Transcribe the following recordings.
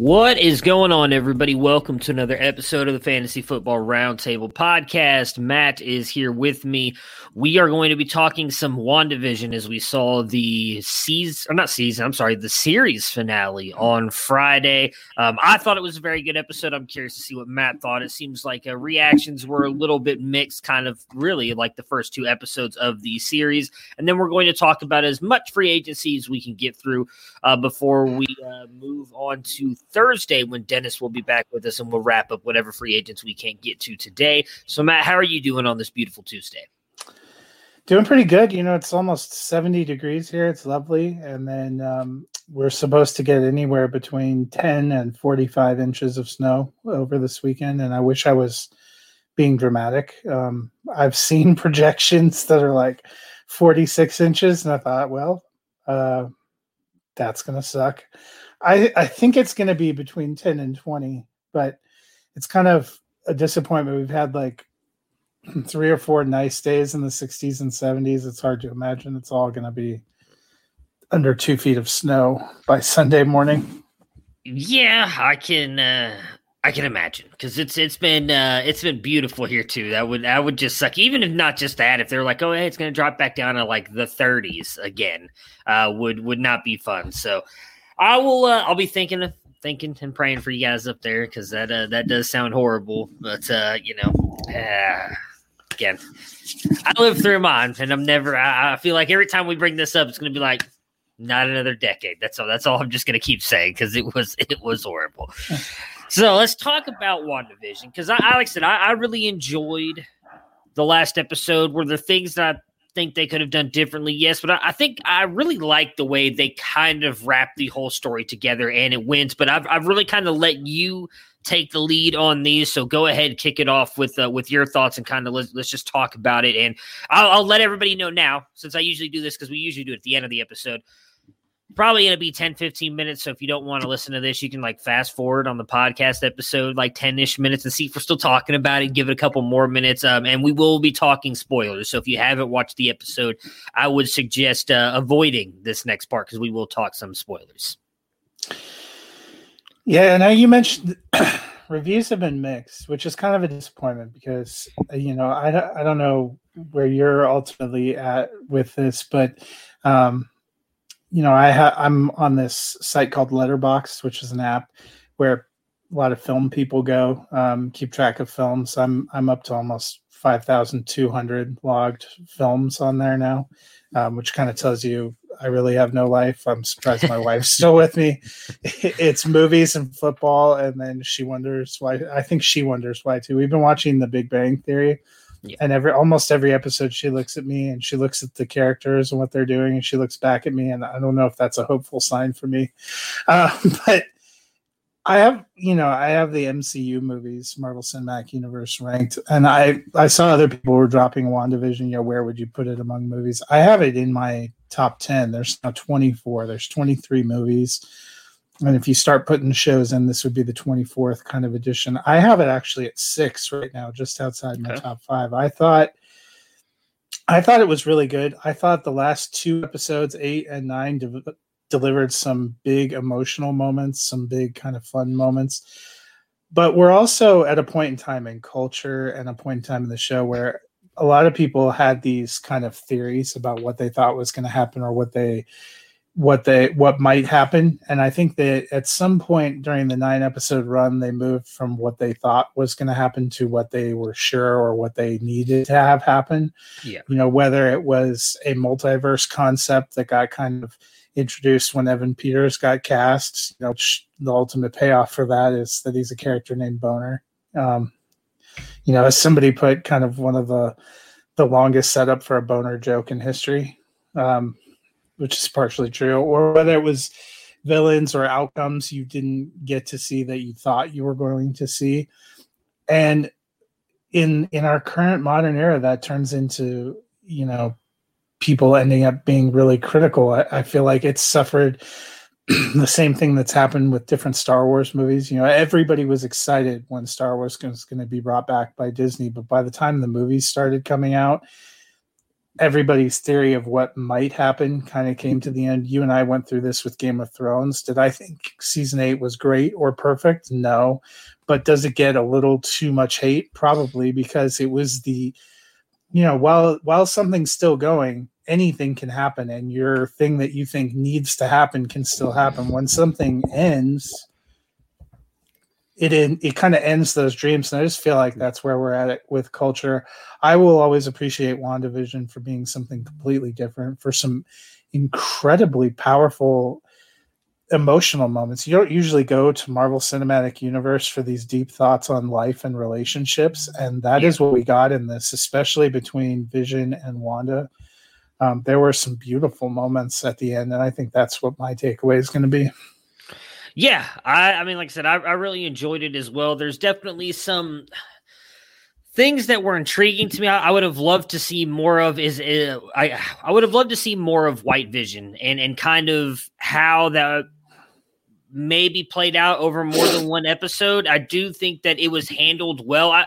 What is going on, everybody? Welcome to another episode of the Fantasy Football Roundtable podcast. Matt is here with me. We are going to be talking some WandaVision as we saw the season, or not season, I'm sorry, the series finale on Friday. Um, I thought it was a very good episode. I'm curious to see what Matt thought. It seems like uh, reactions were a little bit mixed, kind of really like the first two episodes of the series. And then we're going to talk about as much free agency as we can get through uh, before we uh, move on to Thursday when Dennis will be back with us and we'll wrap up whatever free agents we can't get to today. So, Matt, how are you doing on this beautiful Tuesday? Doing pretty good. You know, it's almost 70 degrees here. It's lovely. And then um, we're supposed to get anywhere between 10 and 45 inches of snow over this weekend. And I wish I was being dramatic. Um, I've seen projections that are like 46 inches. And I thought, well, uh, that's going to suck. I, I think it's going to be between 10 and 20, but it's kind of a disappointment. We've had like three or four nice days in the 60s and 70s. It's hard to imagine it's all going to be under two feet of snow by Sunday morning. Yeah, I can. Uh, I can imagine because it's it's been uh, it's been beautiful here too. That would that would just suck. Even if not just that, if they're like, oh, hey, it's going to drop back down to like the 30s again, uh, would would not be fun. So I will. Uh, I'll be thinking of thinking and praying for you guys up there because that uh, that does sound horrible. But uh, you know, uh, again, I lived through mine, and I'm never. I, I feel like every time we bring this up, it's going to be like not another decade. That's all. That's all I'm just going to keep saying because it was it was horrible. so let's talk about WandaVision because I, like I said I, I really enjoyed the last episode. Were there things that I think they could have done differently? Yes, but I, I think I really like the way they kind of wrapped the whole story together and it wins. But I've I've really kind of let you take the lead on these. So go ahead, kick it off with uh, with your thoughts and kind of let's, let's just talk about it. And I'll, I'll let everybody know now, since I usually do this because we usually do it at the end of the episode. Probably going to be 10, 15 minutes. So if you don't want to listen to this, you can like fast forward on the podcast episode, like 10 ish minutes, and see if we're still talking about it. Give it a couple more minutes. Um, and we will be talking spoilers. So if you haven't watched the episode, I would suggest uh, avoiding this next part because we will talk some spoilers. Yeah, now you mentioned reviews have been mixed, which is kind of a disappointment because uh, you know I don't, I don't know where you're ultimately at with this, but um, you know I ha- I'm on this site called Letterboxd, which is an app where a lot of film people go um, keep track of films. I'm I'm up to almost five thousand two hundred logged films on there now, um, which kind of tells you I really have no life. I'm surprised my wife's still with me. It's movies and football, and then she wonders why. I think she wonders why too. We've been watching The Big Bang Theory, Yeah. and every almost every episode she looks at me and she looks at the characters and what they're doing, and she looks back at me, and I don't know if that's a hopeful sign for me, uh, but. I have, you know, I have the MCU movies, Marvel Cinematic Universe ranked, and I I saw other people were dropping WandaVision. You know, where would you put it among movies? I have it in my top ten. There's now 24. There's 23 movies, and if you start putting shows in, this would be the 24th kind of edition. I have it actually at six right now, just outside my top five. I thought. I thought it was really good. I thought the last two episodes, eight and nine, de- delivered some big emotional moments, some big kind of fun moments. But we're also at a point in time in culture and a point in time in the show where a lot of people had these kind of theories about what they thought was going to happen or what they what they what might happen. And i think that at some point during the nine episode run they moved from what they thought was going to happen to what they were sure or what they needed to have happen. Yeah. You know whether it was a multiverse concept that got kind of introduced when evan peters got cast you know the ultimate payoff for that is that he's a character named boner um, you know as somebody put kind of one of the the longest setup for a boner joke in history um, which is partially true, or whether it was villains or outcomes you didn't get to see that you thought you were going to see. And in in our current modern era, that turns into, you know, people ending up being really critical. I, I feel like it's suffered the same thing that's happened with different Star Wars movies. You know, everybody was excited when Star Wars was going to be brought back by Disney, but by the time the movies started coming out, everybody's theory of what might happen kind of came to the end. You and I went through this with Game of Thrones. Did I think season eight was great or perfect? No. But does it get a little too much hate? Probably because it was the, you know, while while something's still going, anything can happen, and your thing that you think needs to happen can still happen. When something ends, it in, it kind of ends those dreams and i just feel like that's where we're at it with culture i will always appreciate wandavision for being something completely different for some incredibly powerful emotional moments you don't usually go to marvel cinematic universe for these deep thoughts on life and relationships and that yeah. is what we got in this especially between vision and wanda um, there were some beautiful moments at the end and i think that's what my takeaway is going to be yeah, I, I mean, like I said, I, I really enjoyed it as well. There's definitely some things that were intriguing to me. I, I would have loved to see more of. Is uh, I I would have loved to see more of White Vision and and kind of how that maybe played out over more than one episode. I do think that it was handled well. I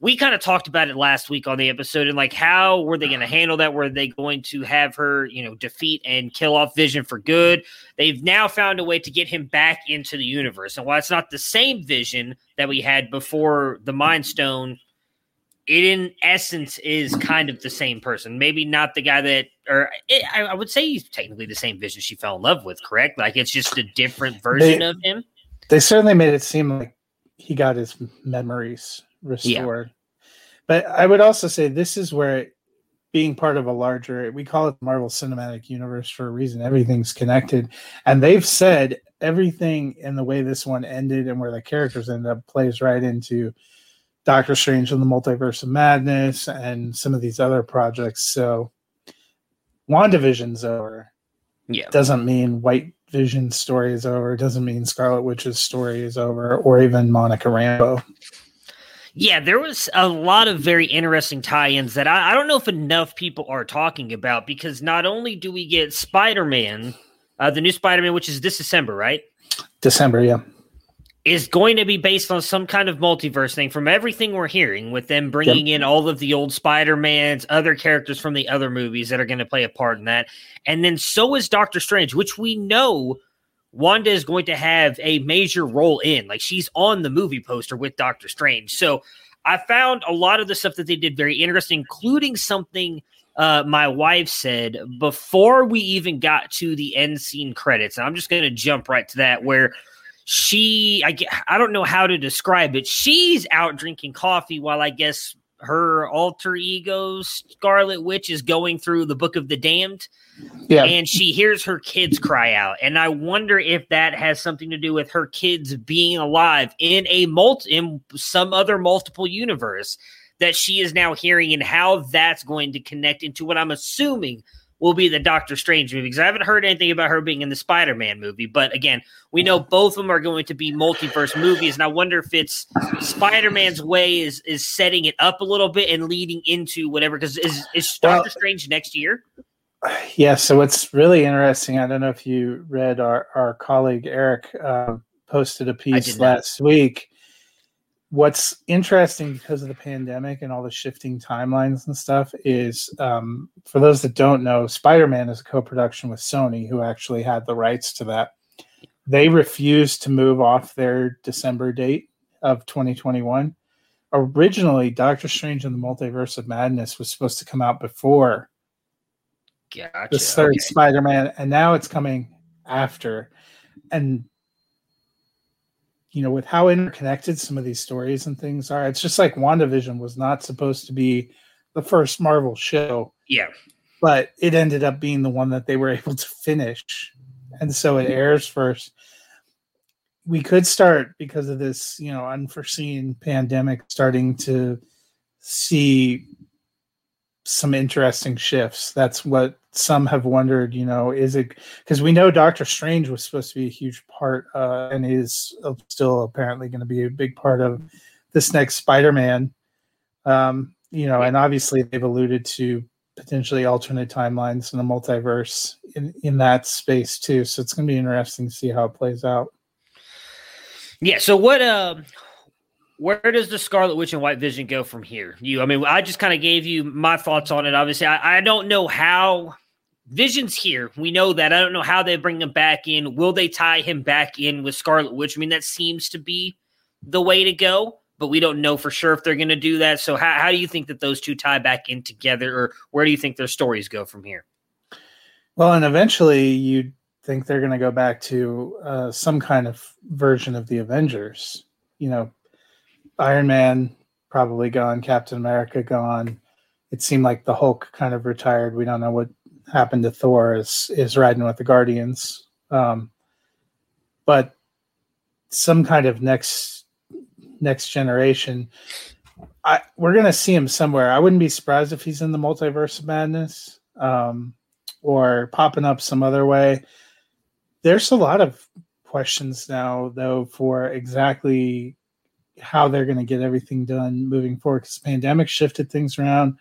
we kind of talked about it last week on the episode and like how were they going to handle that were they going to have her you know defeat and kill off vision for good they've now found a way to get him back into the universe and while it's not the same vision that we had before the mind stone it in essence is kind of the same person maybe not the guy that or it, I, I, would say he's technically the same vision she fell in love with correct like it's just a different version they, of him they certainly made it seem like he got his memories restored. Yeah. But I would also say this is where being part of a larger, we call it Marvel Cinematic Universe for a reason. Everything's connected. And they've said everything in the way this one ended and where the characters end up plays right into Doctor Strange and the Multiverse of Madness and some of these other projects. So WandaVision's over. Yeah. Doesn't mean White Vision's story is over. Doesn't mean Scarlet Witch's story is over or even Monica Rambeau. Yeah, there was a lot of very interesting tie-ins that I, I, don't know if enough people are talking about because not only do we get Spider-Man, uh, the new Spider-Man, which is this December, right? December, yeah, is going to be based on some kind of multiverse thing. From everything we're hearing, with them bringing yep. in all of the old Spider-Mans, other characters from the other movies that are going to play a part in that, and then so is Doctor Strange, which we know Wanda is going to have a major role in. Like she's on the movie poster with Doctor Strange. So I found a lot of the stuff that they did very interesting, including something uh, my wife said before we even got to the end scene credits. And I'm just going to jump right to that where she, I, I don't know how to describe it. She's out drinking coffee while I guess her alter ego Scarlet Witch is going through the Book of the Damned. Yeah. And she hears her kids cry out. And I wonder if that has something to do with her kids being alive in a multi in some other multiple universe that she is now hearing and how that's going to connect into what I'm assuming will be the Doctor Strange movie because I haven't heard anything about her being in the Spider Man movie. But again, we know both of them are going to be multiverse movies, and I wonder if it's Spider Man's way is is setting it up a little bit and leading into whatever. Because is is Doctor well, Strange next year? Yeah. So it's really interesting. I don't know if you read our our colleague Eric uh, posted a piece last week what's interesting because of the pandemic and all the shifting timelines and stuff is um, for those that don't know spider-man is a co-production with sony who actually had the rights to that they refused to move off their december date of 2021 originally Doctor Strange and the Multiverse of Madness was supposed to come out before Gotcha. the third okay. Spider-Man, and now it's coming after. And you know, with how interconnected some of these stories and things are, it's just like WandaVision was not supposed to be the first Marvel show, Yeah. but it ended up being the one that they were able to finish. And so it airs first. We could start because of this, you know, unforeseen pandemic starting to see some interesting shifts. That's what some have wondered, you know, is it because we know Doctor Strange was supposed to be a huge part uh, and is still apparently going to be a big part of this next Spider Man. Um, you know, and obviously they've alluded to potentially alternate timelines and the multiverse in, in that space too. So it's going to be interesting to see how it plays out. Yeah. So what? Um, where does the Scarlet Witch and White Vision go from here? You, I mean, I just kind of gave you my thoughts on it. Obviously, I, I don't know how Vision's here. We know that. I don't know how they bring him back in. Will they tie him back in with Scarlet Witch? I mean, that seems to be the way to go, but we don't know for sure if they're going to do that. So, how, how do you think that those two tie back in together, or where do you think their stories go from here? Well, and eventually you'd think they're going to go back to uh, some kind of version of the Avengers. You know, Iron Man probably gone, Captain America gone. It seemed like the Hulk kind of retired. We don't know what happened to Thor is is riding with the Guardians. Um, but some kind of next next generation. I we're gonna see him somewhere. I wouldn't be surprised if he's in the multiverse of madness. Um, or popping up some other way. There's a lot of questions now, though, for exactly how they're going to get everything done moving forward because pandemic shifted things around.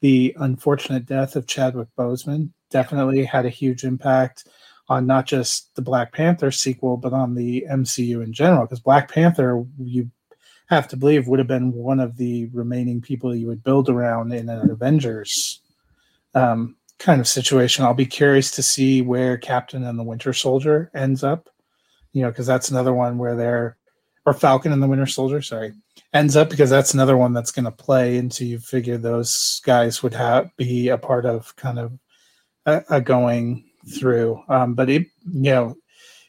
The unfortunate death of Chadwick Boseman definitely had a huge impact on not just the Black Panther sequel, but on the MCU in general. Because Black Panther, you have to believe, would have been one of the remaining people you would build around in an Avengers um, kind of situation. I'll be curious to see where Captain and the Winter Soldier ends up. You know, because that's another one where they're or Falcon and the Winter Soldier, sorry, ends up because that's another one that's going to play into you figure those guys would have be a part of kind of a, a going through. Um, but it, you know,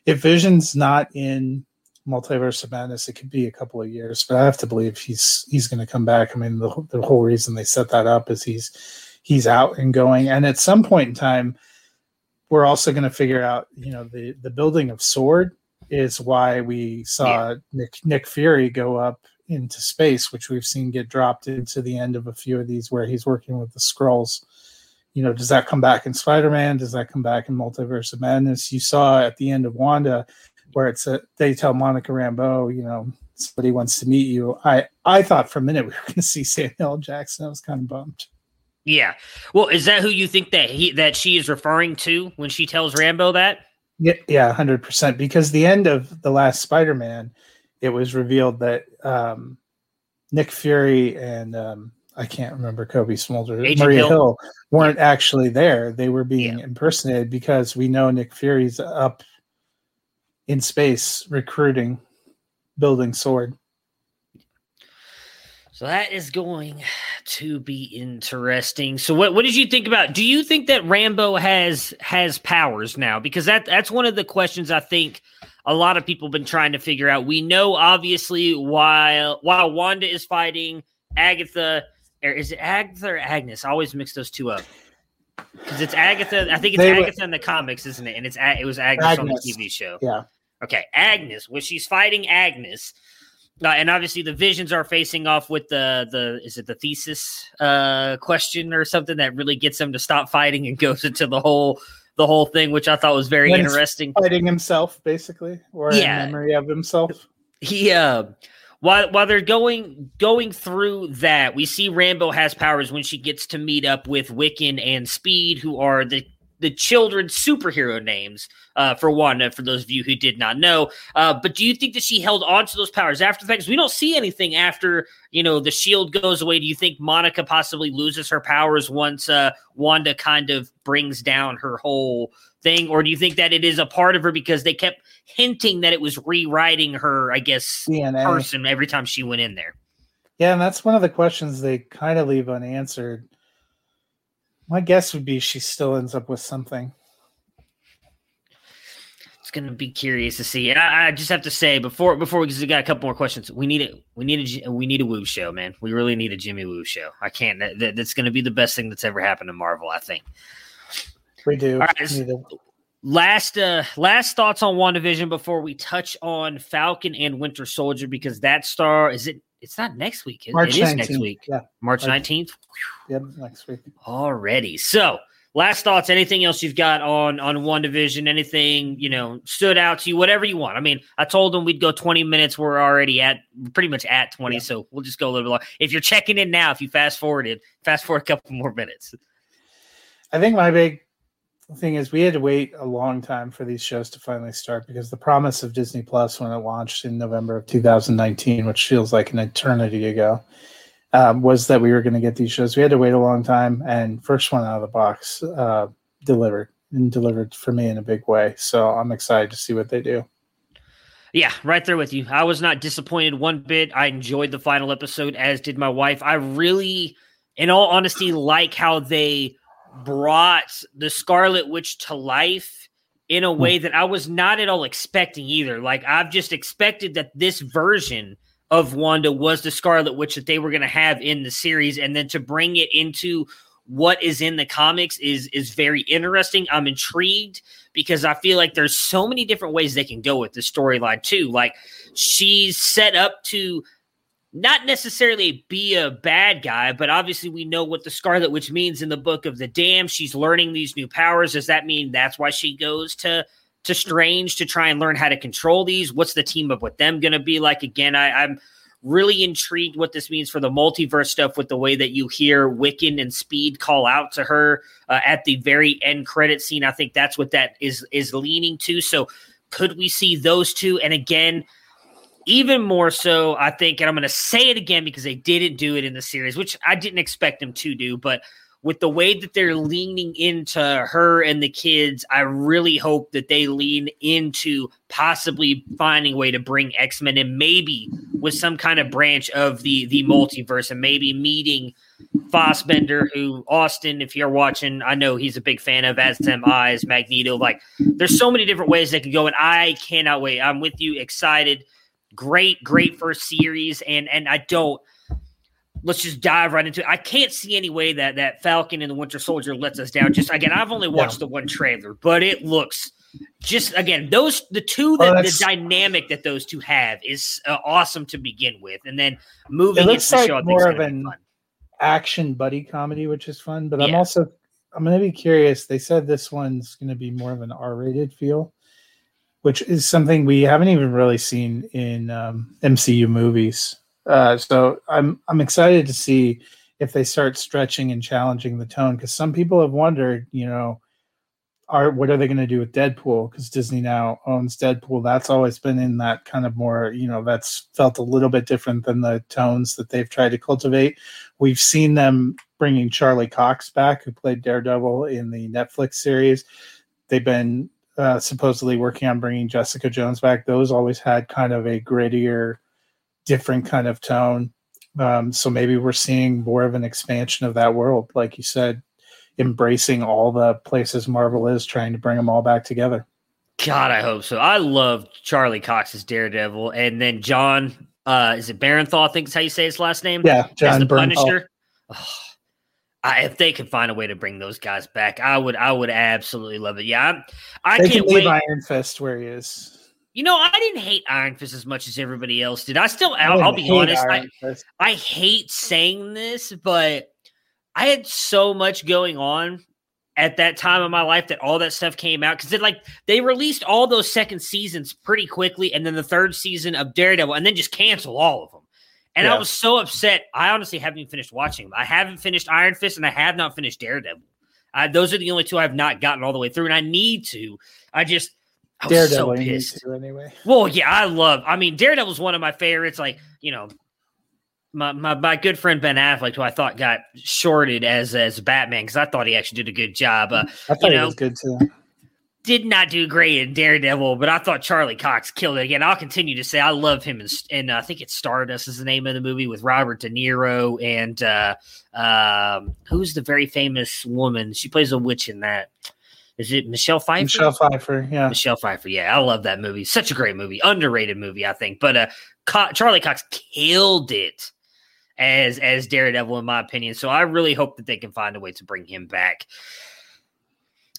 if Vision's not in Multiverse of Madness, it could be a couple of years. But I have to believe he's he's going to come back. I mean, the the whole reason they set that up is he's he's out and going. And at some point in time, we're also going to figure out, you know, the the building of Sword is why we saw yeah. Nick Nick Fury go up into space, which we've seen get dropped into the end of a few of these where he's working with the Skrulls. You know, does that come back in Spider Man? Does that come back in Multiverse of Madness? You saw at the end of Wanda where it's a, they tell Monica Rambeau, you know, somebody wants to meet you. I I thought for a minute we were going to see Samuel Jackson. I was kind of bummed. Yeah. Well, is that who you think that he that she is referring to when she tells Rambeau that? Yeah, yeah, hundred percent. Because the end of the last Spider-Man, it was revealed that um, Nick Fury and um, I can't remember Cobie Smulders, Agent Maria Hill. Hill, weren't actually there. They were being Yeah. impersonated because we know Nick Fury's up in space recruiting, building sword. So that is going to be interesting. So what what did you think about? Do you think that Rambeau has has powers now? Because that that's one of the questions I think a lot of people have been trying to figure out. We know obviously while while Wanda is fighting Agatha, or is it Agatha or Agnes? I always mix those two up. Because it's Agatha. I think it's They were- Agatha in the comics, isn't it? And it's it was Agnes, on the TV show. Yeah. Okay, Agnes. When she's fighting Agnes, uh, and obviously the visions are facing off with the the is it the Theseus uh, question or something that really gets them to stop fighting and goes into the whole the whole thing, which I thought was very interesting. Fighting himself, basically, or Yeah. memory of himself. He uh, while while they're going going through that, we see Rambeau has powers when she gets to meet up with Wiccan and Speed, who are the the children's superhero names uh, for Wanda. For those of you who did not know, uh, but do you think that she held on to those powers after the fact? 'Cause we don't see anything after you know the shield goes away. Do you think Monica possibly loses her powers once uh, Wanda kind of brings down her whole thing, or do you think that it is a part of her because they kept hinting that it was rewriting her? I guess DNA. person every time she went in there. Yeah, and that's one of the questions they kind of leave unanswered. My guess would be she still ends up with something. It's gonna be curious to see. And I, I just have to say before before we, we got a couple more questions. We need it. We need a we need a Woo show, man. We really need a Jimmy Woo show. I can't. That, that's gonna be the best thing that's ever happened to Marvel. I think. We do. Right, last uh last thoughts on WandaVision before we touch on Falcon and Winter Soldier because that star is it it's not next week. March it is 19th. next week. Yeah. March 19th. Yep, next week. Already. So last thoughts, anything else you've got on on WandaVision? anything, you know, stood out to you, whatever you want. I mean, I told them we'd go 20 minutes. We're already at pretty much at 20, Yeah. so we'll just go a little bit long. If you're checking in now, if you fast forwarded, fast forward a couple more minutes. I think my big thing is we had to wait a long time for these shows to finally start because the promise of Disney Plus when it launched in November of 2019, which feels like an eternity ago, um, was that we were going to get these shows. We had to wait a long time, and first one out of the box uh, delivered and delivered for me in a big way. So I'm excited to see what they do. Yeah, right there with you. I was not disappointed one bit. I enjoyed the final episode, as did my wife. I really, in all honesty, like how they brought the Scarlet Witch to life in a hmm. way that I was not at all expecting either. Like, I've just expected that this version of Wanda was the Scarlet Witch that they were going to have in the series, and then to bring it into what is in the comics is is very interesting. I'm intrigued because I feel like there's so many different ways they can go with the storyline too. Like she's set up to not necessarily be a bad guy, but obviously we know what the Scarlet Witch means in the book of the Damned. She's learning these new powers. Does that mean that's why she goes to to Strange to try and learn how to control these? What's the team up with them going to be like? Again, I, I'm really intrigued what this means for the multiverse stuff with the way that you hear Wiccan and Speed call out to her uh, at the very end credit scene. I think that's what that is is leaning to. So could we see those two? And again, even more so, I think, and I'm going to say it again because they didn't do it in the series, which I didn't expect them to do, but with the way that they're leaning into her and the kids, I really hope that they lean into possibly finding a way to bring X Men in, maybe with some kind of branch of the the multiverse, and maybe meeting Fassbender, who Austin, if you're watching, I know he's a big fan of as them eyes, Magneto. Like, there's so many different ways they can go, and I cannot wait. I'm with you, excited. Great, great first series, and and I don't let's just dive right into it. I can't see any way that that Falcon and the Winter Soldier lets us down. Just again, I've only watched the one trailer, but it looks just again those the two that Well, the dynamic that those two have is uh, awesome to begin with, and then moving It into looks the like show, more of an action buddy comedy, which is fun. But I'm also I'm going to be curious. They said this one's going to be more of an R-rated feel, which is something we haven't even really seen in um, MCU movies. Uh, so I'm I'm excited to see if they start stretching and challenging the tone because some people have wondered, you know, are what are they going to do with Deadpool? Because Disney now owns Deadpool. That's always been in that kind of more, you know, that's felt a little bit different than the tones that they've tried to cultivate. We've seen them bringing Charlie Cox back, who played Daredevil in the Netflix series. They've been uh, supposedly working on bringing Jessica Jones back. Those always had kind of a grittier, different kind of tone. Um, so maybe we're seeing more of an expansion of that world, like you said, embracing all the places Marvel is, trying to bring them all back together. God, I hope so. I love Charlie Cox's Daredevil, and then John. Uh, is it Bernthal? I think is how you say his last name. Yeah, as John the Bernthal. Punisher. Oh, I, if they could find a way to bring those guys back, I would. I would absolutely love it. Yeah, I They can't can leave wait. Iron Fist where he is. You know, I didn't hate Iron Fist as much as everybody else did. I still, I I'll, I'll be honest. I, I hate saying this, but I had so much going on at that time of my life that all that stuff came out because like they released all those second seasons pretty quickly, and then the third season of Daredevil, and then just cancel all of them. And I was so upset. I honestly haven't even finished watching them. I haven't finished Iron Fist, and I have not finished Daredevil. I, those are the only two I've not gotten all the way through, and I need to. I just I was Daredevil, so you pissed. to anyway. Well, yeah, I love. I mean, Daredevil's one of my favorites. Like, you know, my my, my good friend Ben Affleck, who I thought got shorted as as Batman because I thought he actually did a good job. Uh, I thought know, it was good too. Did not do great in Daredevil, but I thought Charlie Cox killed it again. I'll continue to say I love him, and and uh, I think it's Stardust is the name of the movie with Robert De Niro and uh, um, who's the very famous woman? She plays a witch in that. Is it Michelle Pfeiffer? Michelle Pfeiffer, yeah. Michelle Pfeiffer, yeah. I love that movie. Such a great movie, underrated movie, I think. But uh, Co- Charlie Cox killed it as as Daredevil, in my opinion. So I really hope that they can find a way to bring him back.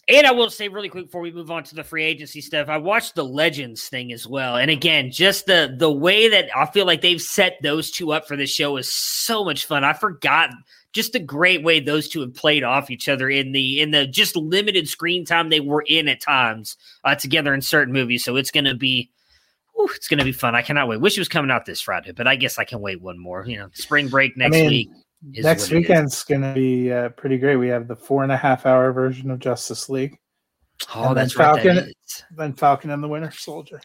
And I will say really quick before we move on to the free agency stuff, I watched the Legends thing as well. And again, just the the way that I feel like they've set those two up for this show is so much fun. I forgot just a great way those two have played off each other in the in the just limited screen time they were in at times uh, together in certain movies. So it's going to be Ooh, it's going to be fun. I cannot wait. Wish it was coming out this Friday, but I guess I can wait one more. You know, spring break next I mean, week. Next weekend's going to be uh, pretty great. We have the four and a half hour version of Justice League. Oh, that's Falcon, right. Then Falcon and the Winter Soldier.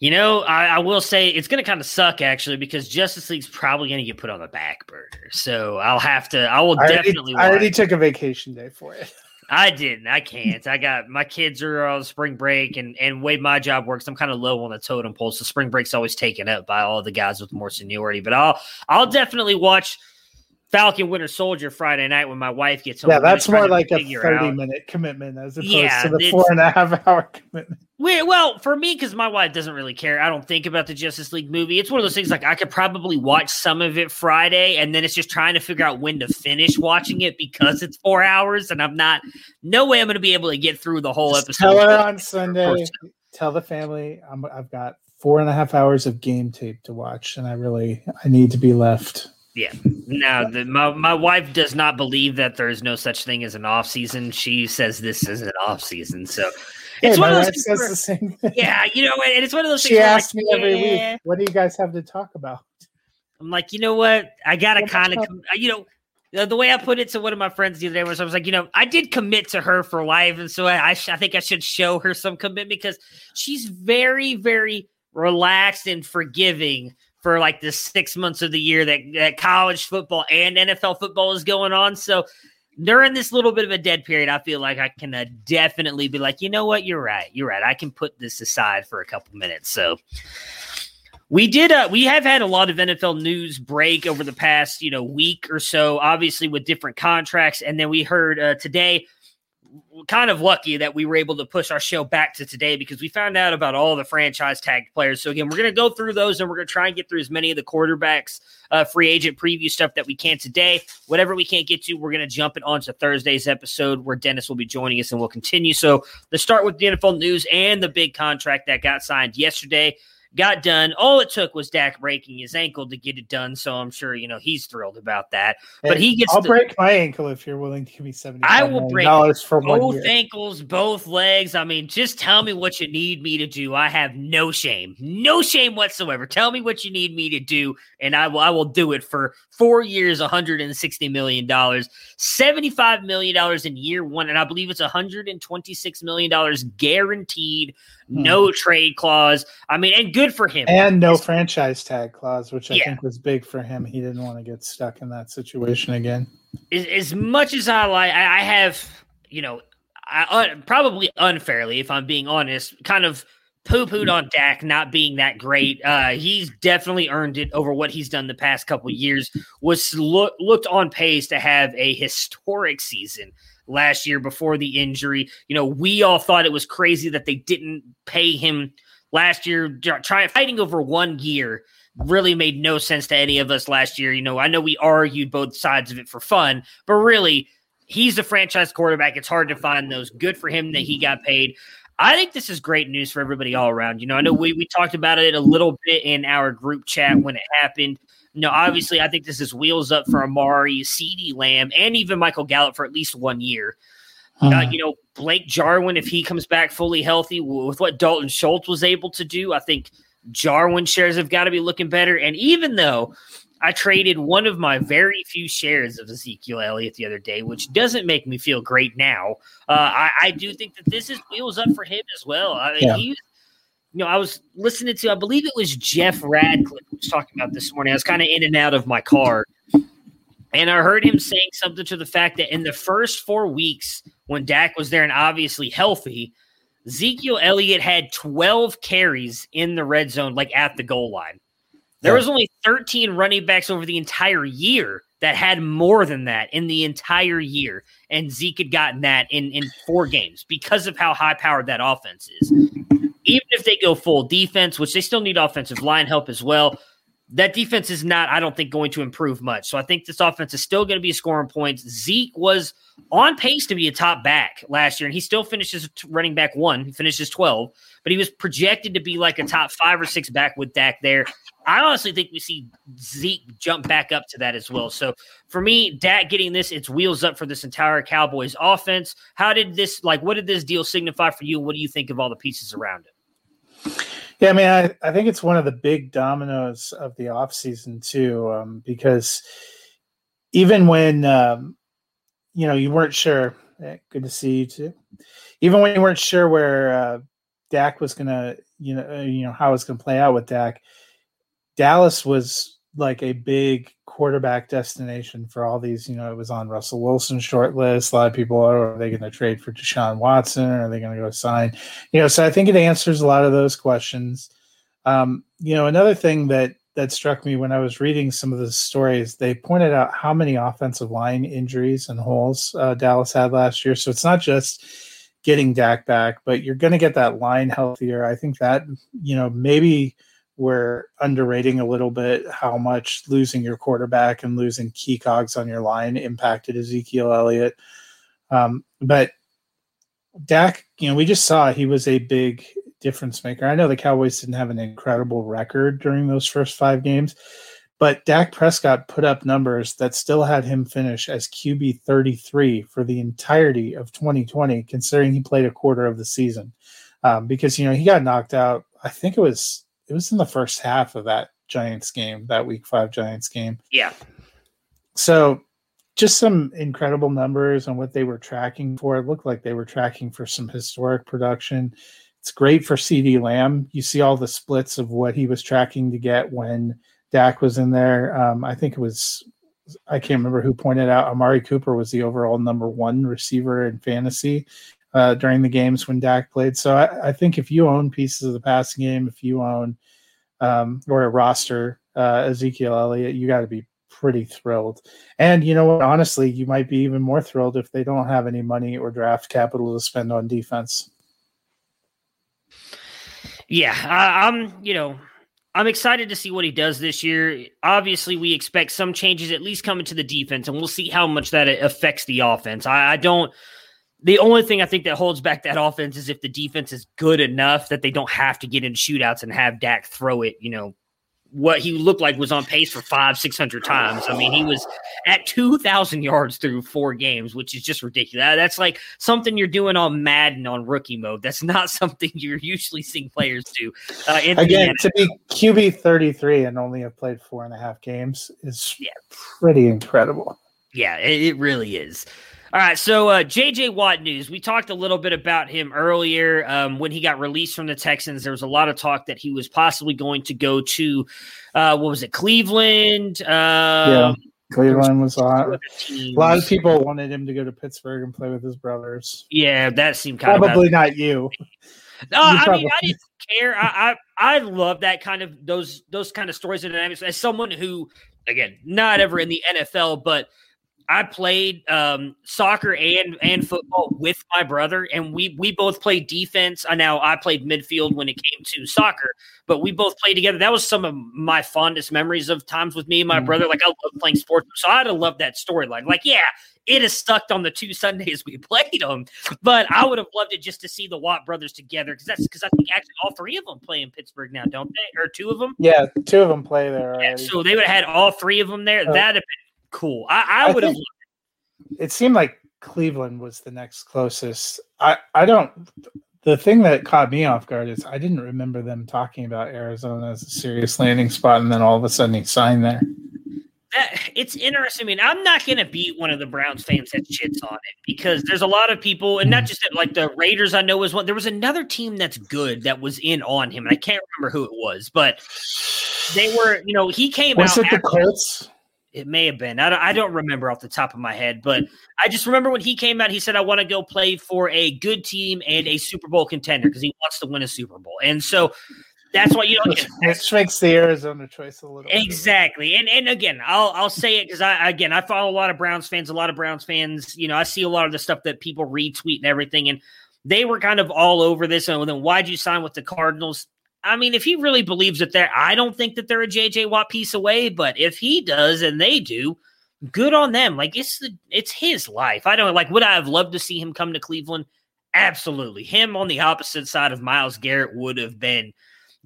You know, I, I will say it's going to kind of suck actually because Justice League's probably going to get put on the back burner. So I'll have to. I will I definitely. Already, I already took a vacation day for it. I didn't. I can't. I got my kids are on spring break, and and way my job works, I'm kind of low on the totem pole. So spring break's always taken up by all the guys with more seniority. But I'll I'll definitely watch Falcon Winter Soldier Friday night when my wife gets home. Yeah, that's more like a 30 out. minute commitment as opposed yeah, to the four and a half hour commitment. Well, for me, because my wife doesn't really care. I don't think about the Justice League movie. It's one of those things like I could probably watch some of it Friday, and then it's just trying to figure out when to finish watching it because it's four hours, and I'm not. No way I'm going to be able to get through the whole episode. Tell her on Sunday. Tell the family I'm, I've got four and a half hours of game tape to watch, and I really I need to be left yeah. Now, the, my my wife does not believe that there is no such thing as an off season. She says this is an off season. So it's hey, one of those says where, the same thing. Yeah, you know, and it's one of those things. she asks like, me every yeah. week, "What do you guys have to talk about?" I'm like, you know what? I gotta kind of, you know, the, the, way I put it to one of my friends the other day was, I was like, you know, I did commit to her for life, and so I, I, sh- I think I should show her some commitment because she's very, very relaxed and forgiving for like the six months of the year that, that college football and NFL football is going on. So during this little bit of a dead period, I feel like I can uh, definitely be like, you know what, you're right, you're right. I can put this aside for a couple minutes. So we did uh, we have had a lot of NFL news break over the past you know week or so, obviously with different contracts, and then we heard uh, today kind of lucky that we were able to push our show back to today because we found out about all the franchise tagged players. So again, we're going to go through those and we're going to try and get through as many of the quarterbacks uh, free agent preview stuff that we can today. Whatever we can't get to, we're going to jump it onto Thursday's episode where Dennis will be joining us and we'll continue. So let's start with the NFL news and the big contract that got signed yesterday got done. All it took was Dak breaking his ankle to get it done. So I'm sure you know he's thrilled about that. But he gets. I'll the, break my ankle if you're willing to give me seventy. I will break dollars for both ankles, both legs. I mean, just tell me what you need me to do. I have no shame, no shame whatsoever. Tell me what you need me to do, and I will. I will do it for four years, 160 million dollars, 75 million dollars in year one, and I believe it's 126 million dollars guaranteed. No trade clause. I mean, and good for him. And no franchise tag clause, which I yeah. think was big for him. He didn't want to get stuck in that situation again. As, as much as I like, I, have, you know, I, probably unfairly, if I'm being honest, kind of poo pooed on Dak not being that great. Uh, he's definitely earned it over what he's done the past couple years. Was look, looked on pace to have a historic season last year before the injury. You know, we all thought it was crazy that they didn't pay him last year. Trying fighting over one year really made no sense to any of us last year. You know, I know we argued both sides of it for fun, but really, he's a franchise quarterback. It's hard to find those. Good for him that he got paid. I think this is great news for everybody all around. You know, I know we, we talked about it a little bit in our group chat when it happened. You know, obviously, I think this is wheels up for Amari, CeeDee Lamb, and even Michael Gallup for at least one year. Uh, uh-huh. you know, Blake Jarwin, if he comes back fully healthy with what Dalton Schultz was able to do, I think Jarwin shares have got to be looking better. And even though I traded one of my very few shares of Ezekiel Elliott the other day, which doesn't make me feel great now, uh, I, I, do think that this is wheels up for him as well. I mean, yeah. he you know, I was listening to, I believe it was Jeff Ratcliffe who was talking about this morning. I was kind of in and out of my car. And I heard him saying something to the fact that in the first four weeks, when Dak was there and obviously healthy, Ezekiel Elliott had 12 carries in the red zone, like at the goal line. There was only 13 running backs over the entire year that had more than that in the entire year. And Zeke had gotten that in, in four games because of how high powered that offense is. Even if they go full defense, which they still need offensive line help as well, that defense is not, I don't think, going to improve much. So I think this offense is still going to be scoring points. Zeke was on pace to be a top back last year, and he still finishes running back one. He finishes 12, but he was projected to be like a top five or six back with Dak there. I honestly think we see Zeke jump back up to that as well. So for me, Dak getting this, it's wheels up for this entire Cowboys offense. How did this, like, what did this deal signify for you? What do you think of all the pieces around it? Yeah, I mean, I, I think it's one of the big dominoes of the offseason, too, um, because even when, um, you know, you weren't sure, eh, good to see you too, even when you weren't sure where uh, Dak was going to, you know, uh, you know, how it's going to play out with Dak, Dallas was like a big quarterback destination for all these. You know, it was on Russell Wilson's short list. A lot of people are, are they going to trade for Deshaun Watson? Or are they going to go sign? You know, so I think it answers a lot of those questions. Um, you know, another thing that that struck me when I was reading some of the stories, they pointed out how many offensive line injuries and holes uh, Dallas had last year. So it's not just getting Dak back, but you're going to get that line healthier. I think that you know maybe we're underrating a little bit how much losing your quarterback and losing key cogs on your line impacted Ezekiel Elliott. Um, but Dak, you know, we just saw he was a big difference maker. I know the Cowboys didn't have an incredible record during those first five games, but Dak Prescott put up numbers that still had him finish as QB 33 for the entirety of 2020, considering he played a quarter of the season. Um, because, you know, he got knocked out, I think it was it was in the first half of that Giants game, that week five Giants game. Yeah. So just some incredible numbers on what they were tracking for. It looked like they were tracking for some historic production. It's great for CeeDee Lamb. You see all the splits of what he was tracking to get when Dak was in there. Um, I think it was, I can't remember who pointed out, Amari Cooper was the overall number one receiver in fantasy uh, during the games when Dak played. So I, I, think if you own pieces of the passing game, if you own um, or a roster uh, Ezekiel Elliott, you got to be pretty thrilled. And you know what? Honestly, you might be even more thrilled if they don't have any money or draft capital to spend on defense. Yeah, I, I'm. You know, I'm excited to see what he does this year. Obviously, we expect some changes at least coming to the defense, and we'll see how much that affects the offense. I, I don't the only thing I think that holds back that offense is if the defense is good enough that they don't have to get in shootouts and have Dak throw it, you know, what he looked like was on pace for five, 600 times. I mean, he was at 2,000 yards through four games, which is just ridiculous. That's like something you're doing on Madden on rookie mode. That's not something you're usually seeing players do. Uh, Again, to be QB 33 and only have played four and a half games is yeah. pretty incredible. Yeah, it, it really is. All right, so uh, JJ Watt news. We talked a little bit about him earlier um, when he got released from the Texans. There was a lot of talk that he was possibly going to go to uh, what was it, Cleveland? Uh, yeah, Cleveland was on. A lot of people wanted him to go to Pittsburgh and play with his brothers. Yeah, that seemed kind probably of not you. No, you I probably. mean I didn't care. I, I I love that kind of those those kind of stories and dynamics. As someone who, again, not ever in the NFL, but I played um, soccer and and football with my brother, and we we both played defense. I now I played midfield when it came to soccer, but we both played together. That was some of my fondest memories of times with me and my mm-hmm. brother. Like I love playing sports, so I'd have loved that storyline. Like, yeah, it is stuck on the two Sundays we played them, but I would have loved it just to see the Watt brothers together because that's because I think actually all three of them play in Pittsburgh now, don't they? Or two of them? Yeah, two of them play there. Yeah, so they would have had all three of them there. Oh. That'd have been cool. I, I would have. It seemed like Cleveland was the next closest. I I don't. The thing that caught me off guard is I didn't remember them talking about Arizona as a serious landing spot, and then all of a sudden he signed there. That, it's interesting. I mean, I'm not going to be one of the Browns fans that shits on it because there's a lot of people, and not just like the Raiders. I know was one. There was another team that's good that was in on him, and I can't remember who it was, but they were. You know, he came was out. Was it the Colts? It may have been. I don't, I don't remember off the top of my head, but I just remember when he came out, he said, I want to go play for a good team and a Super Bowl contender because he wants to win a Super Bowl. And so that's why you know, which, which makes the Arizona choice a little exactly. And and again, I'll I'll say it because I again I follow a lot of Browns fans, a lot of Browns fans. You know, I see a lot of the stuff that people retweet and everything, and they were kind of all over this. And then why'd you sign with the Cardinals? I mean, if he really believes that they're, I don't think that they're a JJ Watt piece away, but if he does and they do, good on them. Like it's the it's his life. I don't like would I have loved to see him come to Cleveland? Absolutely. Him on the opposite side of Myles Garrett would have been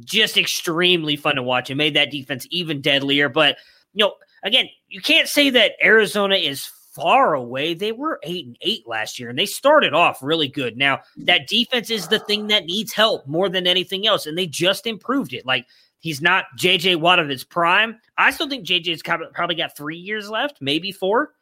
just extremely fun to watch and made that defense even deadlier. But you know, again, you can't say that Arizona is far away. They were eight and eight last year, and they started off really good. Now that defense is the thing that needs help more than anything else, and they just improved it. Like he's not JJ Watt of his prime. I still think JJ's probably got three years left, maybe four.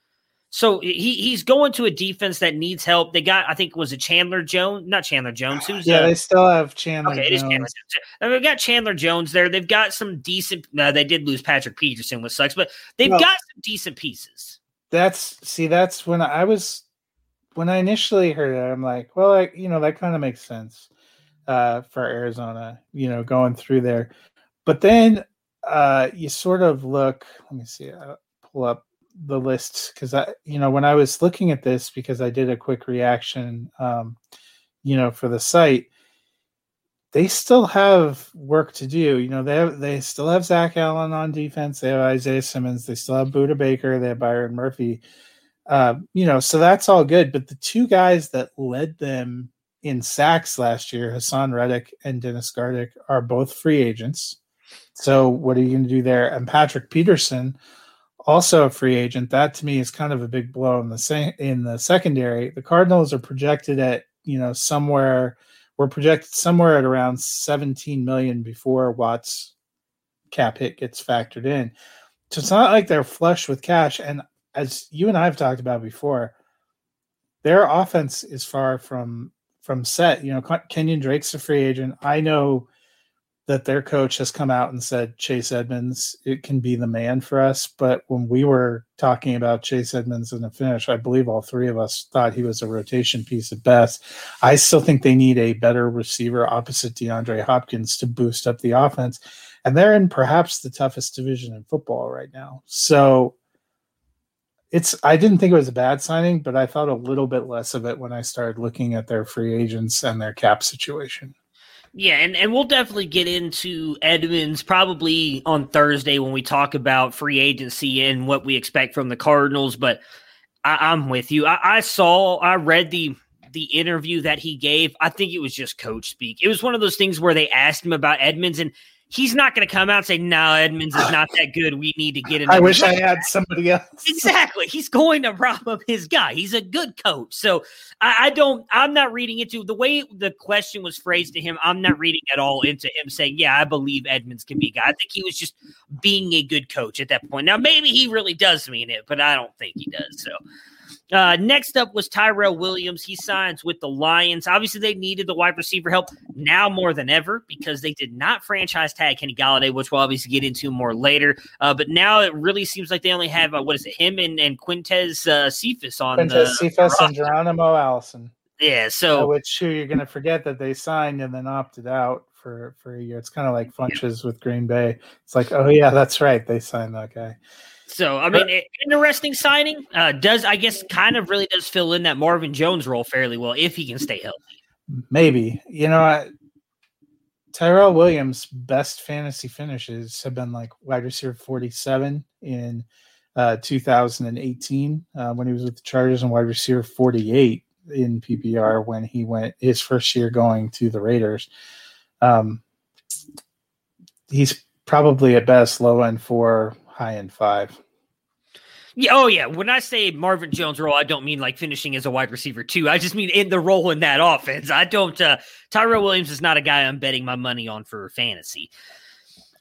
So he he's going to a defense that needs help. They got, I think, was it Chandler Jones? Not Chandler Jones. Who's yeah? Uh, they still have Chandler. Okay, Jones. it is Chandler. Jones. They've got Chandler Jones there. They've got some decent. Uh, they did lose Patrick Peterson, which sucks, but they've well, got some decent pieces. That's see, that's when I was when I initially heard it. I'm like, well, I, you know, that kind of makes sense uh, for Arizona. You know, going through there, but then uh, you sort of look. Let me see. I'll pull up the lists because I, you know, when I was looking at this because I did a quick reaction, um, you know, for the site, they still have work to do. You know, they have they still have Zach Allen on defense. They have Isaiah Simmons. They still have Budda Baker. They have Byron Murphy. Uh, you know, so that's all good. But the two guys that led them in sacks last year, Haason Reddick and Dennis Gardeck, are both free agents. So what are you going to do there? And Patrick Peterson also a free agent. That to me is kind of a big blow in the same in the secondary. The Cardinals are projected at you know somewhere we're projected somewhere at around 17 million before Watt's cap hit gets factored in. So it's not like they're flush with cash. And as you and I have talked about before, their offense is far from from set. You know, Kenyan Drake's a free agent. I know that their coach has come out and said Chase Edmonds it can be the man for us. But when we were talking about Chase Edmonds in the finish, I believe all three of us thought he was a rotation piece at best. I still think they need a better receiver opposite DeAndre Hopkins to boost up the offense. And they're in perhaps the toughest division in football right now. So it's I didn't think it was a bad signing, but I thought a little bit less of it when I started looking at their free agents and their cap situation. Yeah, and, and we'll definitely get into Edmonds probably on Thursday when we talk about free agency and what we expect from the Cardinals. But I, am with you. I, I saw, I read the the interview that he gave. I think it was just coach speak. It was one of those things where they asked him about Edmonds, and he's not going to come out and say, "No, Edmonds is not that good. We need to get him." I wish I had somebody else. exactly. He's going to prop up his guy. He's a good coach. So I, I, don't. I'm not reading into the way the question was phrased to him. I'm not reading at all into him saying, "Yeah, I believe Edmonds can be a guy." I think he was just being a good coach at that point. Now, maybe he really does mean it, but I don't think he does. So uh, next up was Tyrell Williams. He signs with the Lions. Obviously, they needed the wide receiver help now more than ever because they did not franchise tag Kenny Golladay, which we'll obviously get into more later. Uh, but now it really seems like they only have uh, what is it, him and, and Quintez uh, Cephus on Quintez the Cephus and Geronimo Allison. Yeah, so which who you're going to forget that they signed and then opted out for for a year. It's kind of like Funchess yeah. with Green Bay. It's like, oh yeah, that's right, they signed that guy. So I mean, interesting signing. Uh, does I guess kind of really does fill in that Marvin Jones role fairly well if he can stay healthy. Maybe you know, I, Tyrell Williams' best fantasy finishes have been like wide receiver forty seven in uh, 2018 uh, when he was with the Chargers, and wide receiver forty eight in PPR when he went his first year going to the Raiders. Um, he's probably at best low end four, high end five. Yeah, oh yeah. When I say Marvin Jones role, I don't mean like finishing as a wide receiver too. I just mean in the role in that offense. I don't. uh Tyrell Williams is not a guy I'm betting my money on for fantasy.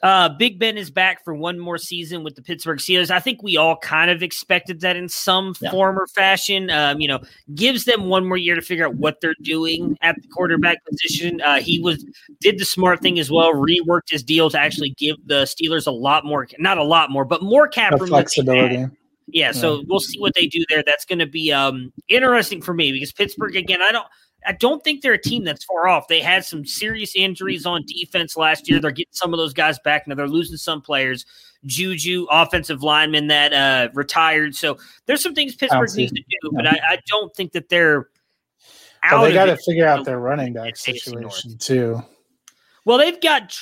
Uh, Big Ben is back for one more season with the Pittsburgh Steelers. I think we all kind of expected that in some yeah. form or fashion. Um, you know, gives them one more year to figure out what they're doing at the quarterback position. Uh, he was did the smart thing as well, reworked his deal to actually give the Steelers a lot more, not a lot more, but more cap room flexibility. Yeah, so we'll see what they do there. That's going to be um, interesting for me because Pittsburgh again. I don't. I don't think they're a team that's far off. They had some serious injuries on defense last year. They're getting some of those guys back now. They're losing some players. Juju, offensive lineman that uh, retired. So there's some things Pittsburgh needs to do, but I, I, don't think that they're out. Well, they got to figure out their running back situation too. Well, they've got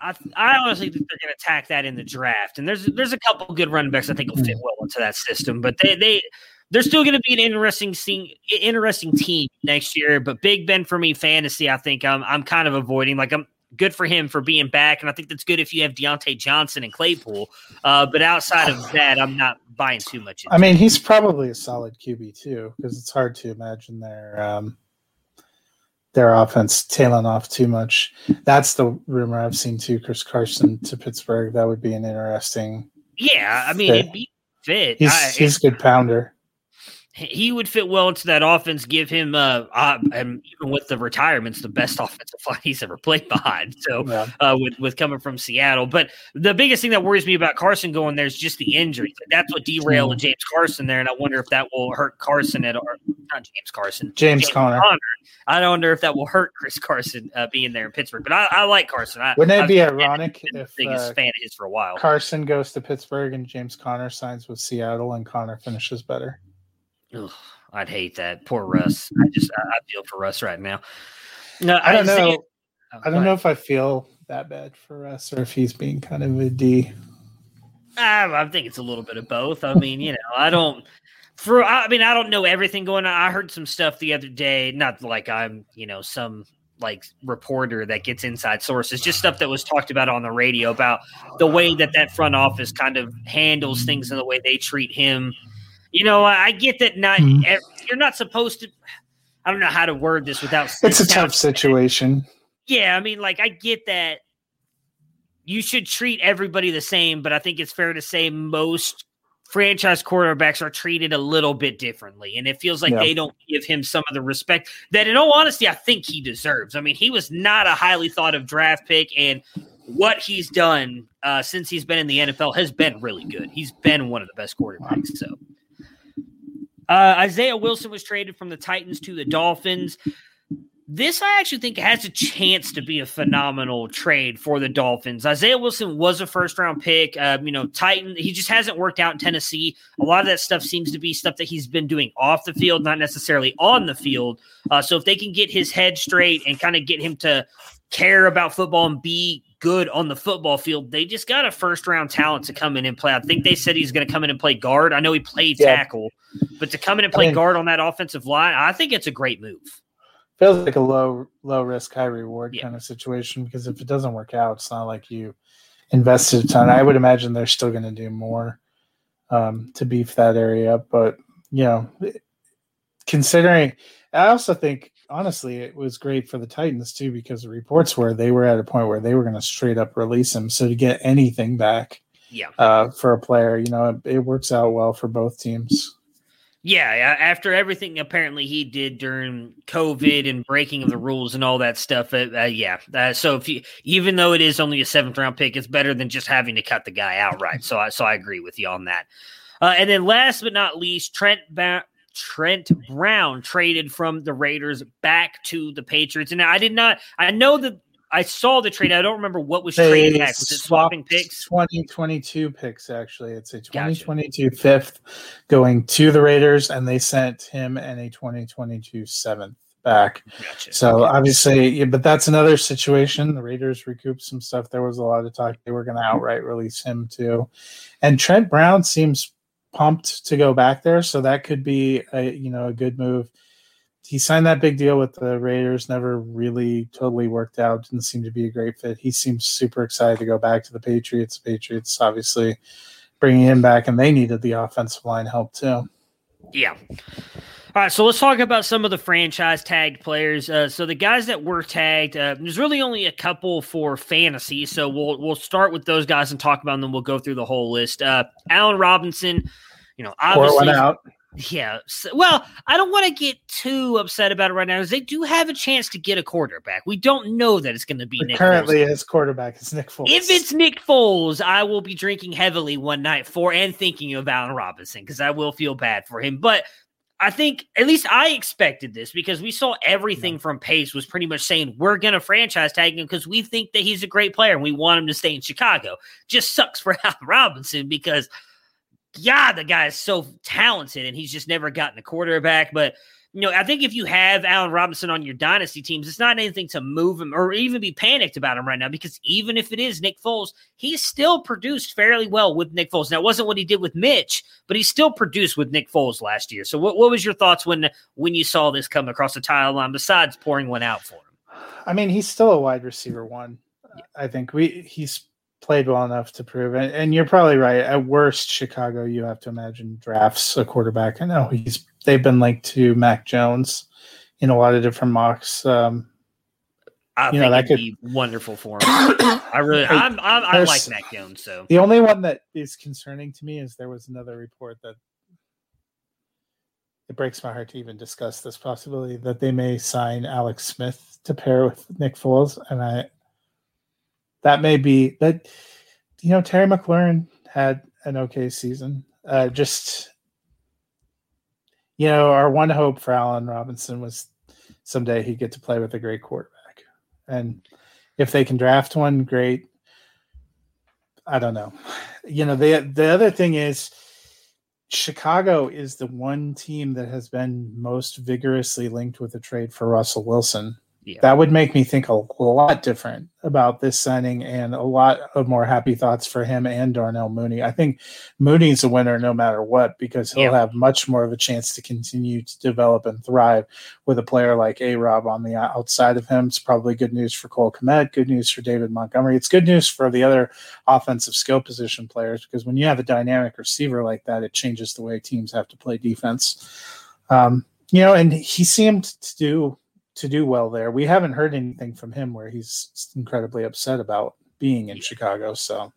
I, I honestly think they're going to attack that in the draft. And there's there's a couple good running backs I think will fit hmm. well into that system. But they they they're still going to be an interesting scene, interesting team next year. But Big Ben for me, fantasy, I think I'm I'm kind of avoiding. Like I'm good for him for being back, and I think that's good if you have Diontae Johnson and Claypool. Uh, but outside of that, I'm not buying too much. I mean, he's probably a solid QB too, because it's hard to imagine their um, their offense tailing off too much. That's the rumor I've seen too. Chris Carson to Pittsburgh. That would be an interesting. Yeah, I mean, fit. it'd be fit. He's I, he's a good pounder he would fit well into that offense. Give him, uh, uh, and even with the retirements, the best offensive line he's ever played behind. So, yeah. uh, with with coming from Seattle, but the biggest thing that worries me about Carson going there is just the injuries. That's what derailed mm. James Carson there, and I wonder if that will hurt Carson at or not James Carson, James, James Conner. Conner. I wonder if that will hurt Chris Carson uh, being there in Pittsburgh. But I, I like Carson. I, Wouldn't it be ironic if biggest uh, fan of his for a while? Carson goes to Pittsburgh and James Conner signs with Seattle, and Conner finishes better. Ugh. I'd hate that. Poor Russ. I just I, I feel for Russ right now. No, I don't know. Oh, I don't know if I feel that bad for Russ or if he's being kind of a D. Ah, I, I think it's a little bit of both. I mean, you know, I don't. For I mean, I don't know everything going on. I heard some stuff the other day. Not like I'm, you know, some like reporter that gets inside sources, just stuff that was talked about on the radio about the way that that front office kind of handles things and the way they treat him you know, I get that not mm-hmm. you're not supposed to. I don't know how to word this without. It's a tough situation. Yeah, I mean, like I get that you should treat everybody the same, but I think it's fair to say most franchise quarterbacks are treated a little bit differently. And it feels like yeah. they don't give him some of the respect that, in all honesty, I think he deserves. I mean, he was not a highly thought of draft pick, and what he's done uh, since he's been in the NFL has been really good. He's been one of the best quarterbacks. So uh, Isaiah Wilson was traded from the Titans to the Dolphins. This I actually think has a chance to be a phenomenal trade for the Dolphins. Isaiah Wilson was a first round pick. Uh, you know, Titan, he just hasn't worked out in Tennessee. A lot of that stuff seems to be stuff that he's been doing off the field, not necessarily on the field. Uh, so if they can get his head straight and kind of get him to care about football and be good on the football field. They just got a first round talent to come in and play. I think they said he's going to come in and play guard. I know he played yeah. tackle, but to come in and play I mean, guard on that offensive line, I think it's a great move. Feels like a low low risk high reward yeah. kind of situation because if it doesn't work out, it's not like you invested a ton. I would imagine they're still going to do more um, to beef that area up, but you know, considering, I also think honestly, it was great for the Titans too because the reports were they were at a point where they were going to straight up release him. So to get anything back, yeah, uh, for a player, you know, it, it, works out well for both teams. Yeah, after everything apparently he did during COVID and breaking of the rules and all that stuff, uh, uh, yeah. Uh, so if you, even though it is only a seventh round pick, it's better than just having to cut the guy outright. So I, so I agree with you on that. Uh, and then last but not least, Trent ba- Trent Brown traded from the Raiders back to the Patriots. And I did not, I know that I saw the trade. I don't remember what was they traded back. Was it swapping picks? 2022 picks, actually. It's a 2022 gotcha. fifth going to the Raiders, and they sent him and a 2022 seventh back. Gotcha. So obviously, yeah, but that's another situation. The Raiders recouped some stuff. There was a lot of talk they were going to outright release him too. And Trent Brown seems pumped to go back there, so that could be a you know a good move. He signed that big deal with the Raiders, never really totally worked out. Didn't seem to be a great fit. He seems super excited to go back to the Patriots. Patriots obviously bringing him back, and they needed the offensive line help too. Yeah. All right, so let's talk about some of the franchise tagged players. Uh, so the guys that were tagged, uh, there's really only a couple for fantasy. So we'll we'll start with those guys and talk about them. We'll go through the whole list. Uh, Allen Robinson, you know, obviously, out. Yeah. So, well, I don't want to get too upset about it right now because they do have a chance to get a quarterback. We don't know that it's going to be Nick currently Foles. his quarterback is Nick Foles. If it's Nick Foles, I will be drinking heavily one night for and thinking of Allen Robinson because I will feel bad for him. But I think at least I expected this because we saw everything yeah. from Pace was pretty much saying we're going to franchise tag him because we think that he's a great player and we want him to stay in Chicago. Just sucks for Allen Robinson because – yeah, the guy is so talented and he's just never gotten a quarterback. But you know, I think if you have Allen Robinson on your dynasty teams, it's not anything to move him or even be panicked about him right now because even if it is Nick Foles, he still produced fairly well with Nick Foles. Now, it wasn't what he did with Mitch, but he still produced with Nick Foles last year. So, what, what was your thoughts when when you saw this come across the tile line? Besides pouring one out for him, I mean, he's still a wide receiver one. I think we he's played well enough to prove it. And you're probably right. At worst, Chicago, you have to imagine drafts a quarterback. I know he's they've been linked to Mac Jones in a lot of different mocks. Um, I you know, that could be wonderful for him. I really, I'm, I'm, i like Mac Jones. So the only one that is concerning to me is there was another report that it breaks my heart to even discuss this possibility that they may sign Alex Smith to pair with Nick Foles, and I that may be that. You know, Terry McLaurin had an okay season. Uh, just you know, our one hope for Allen Robinson was someday he'd get to play with a great quarterback, and if they can draft one, great. I don't know. You know, the the other thing is Chicago is the one team that has been most vigorously linked with a trade for Russell Wilson yeah. that would make me think a, lot different about this signing and a lot of more happy thoughts for him and Darnell Mooney. I think Mooney's a winner no matter what because he'll yeah. have much more of a chance to continue to develop and thrive with a player like A Rob on the outside of him. It's probably good news for Cole Kmet, good news for David Montgomery. It's good news for the other offensive skill position players because when you have a dynamic receiver like that, it changes the way teams have to play defense. Um, you know, and he seemed to do to do well there. We haven't heard anything from him where he's incredibly upset about being in yeah. Chicago. So,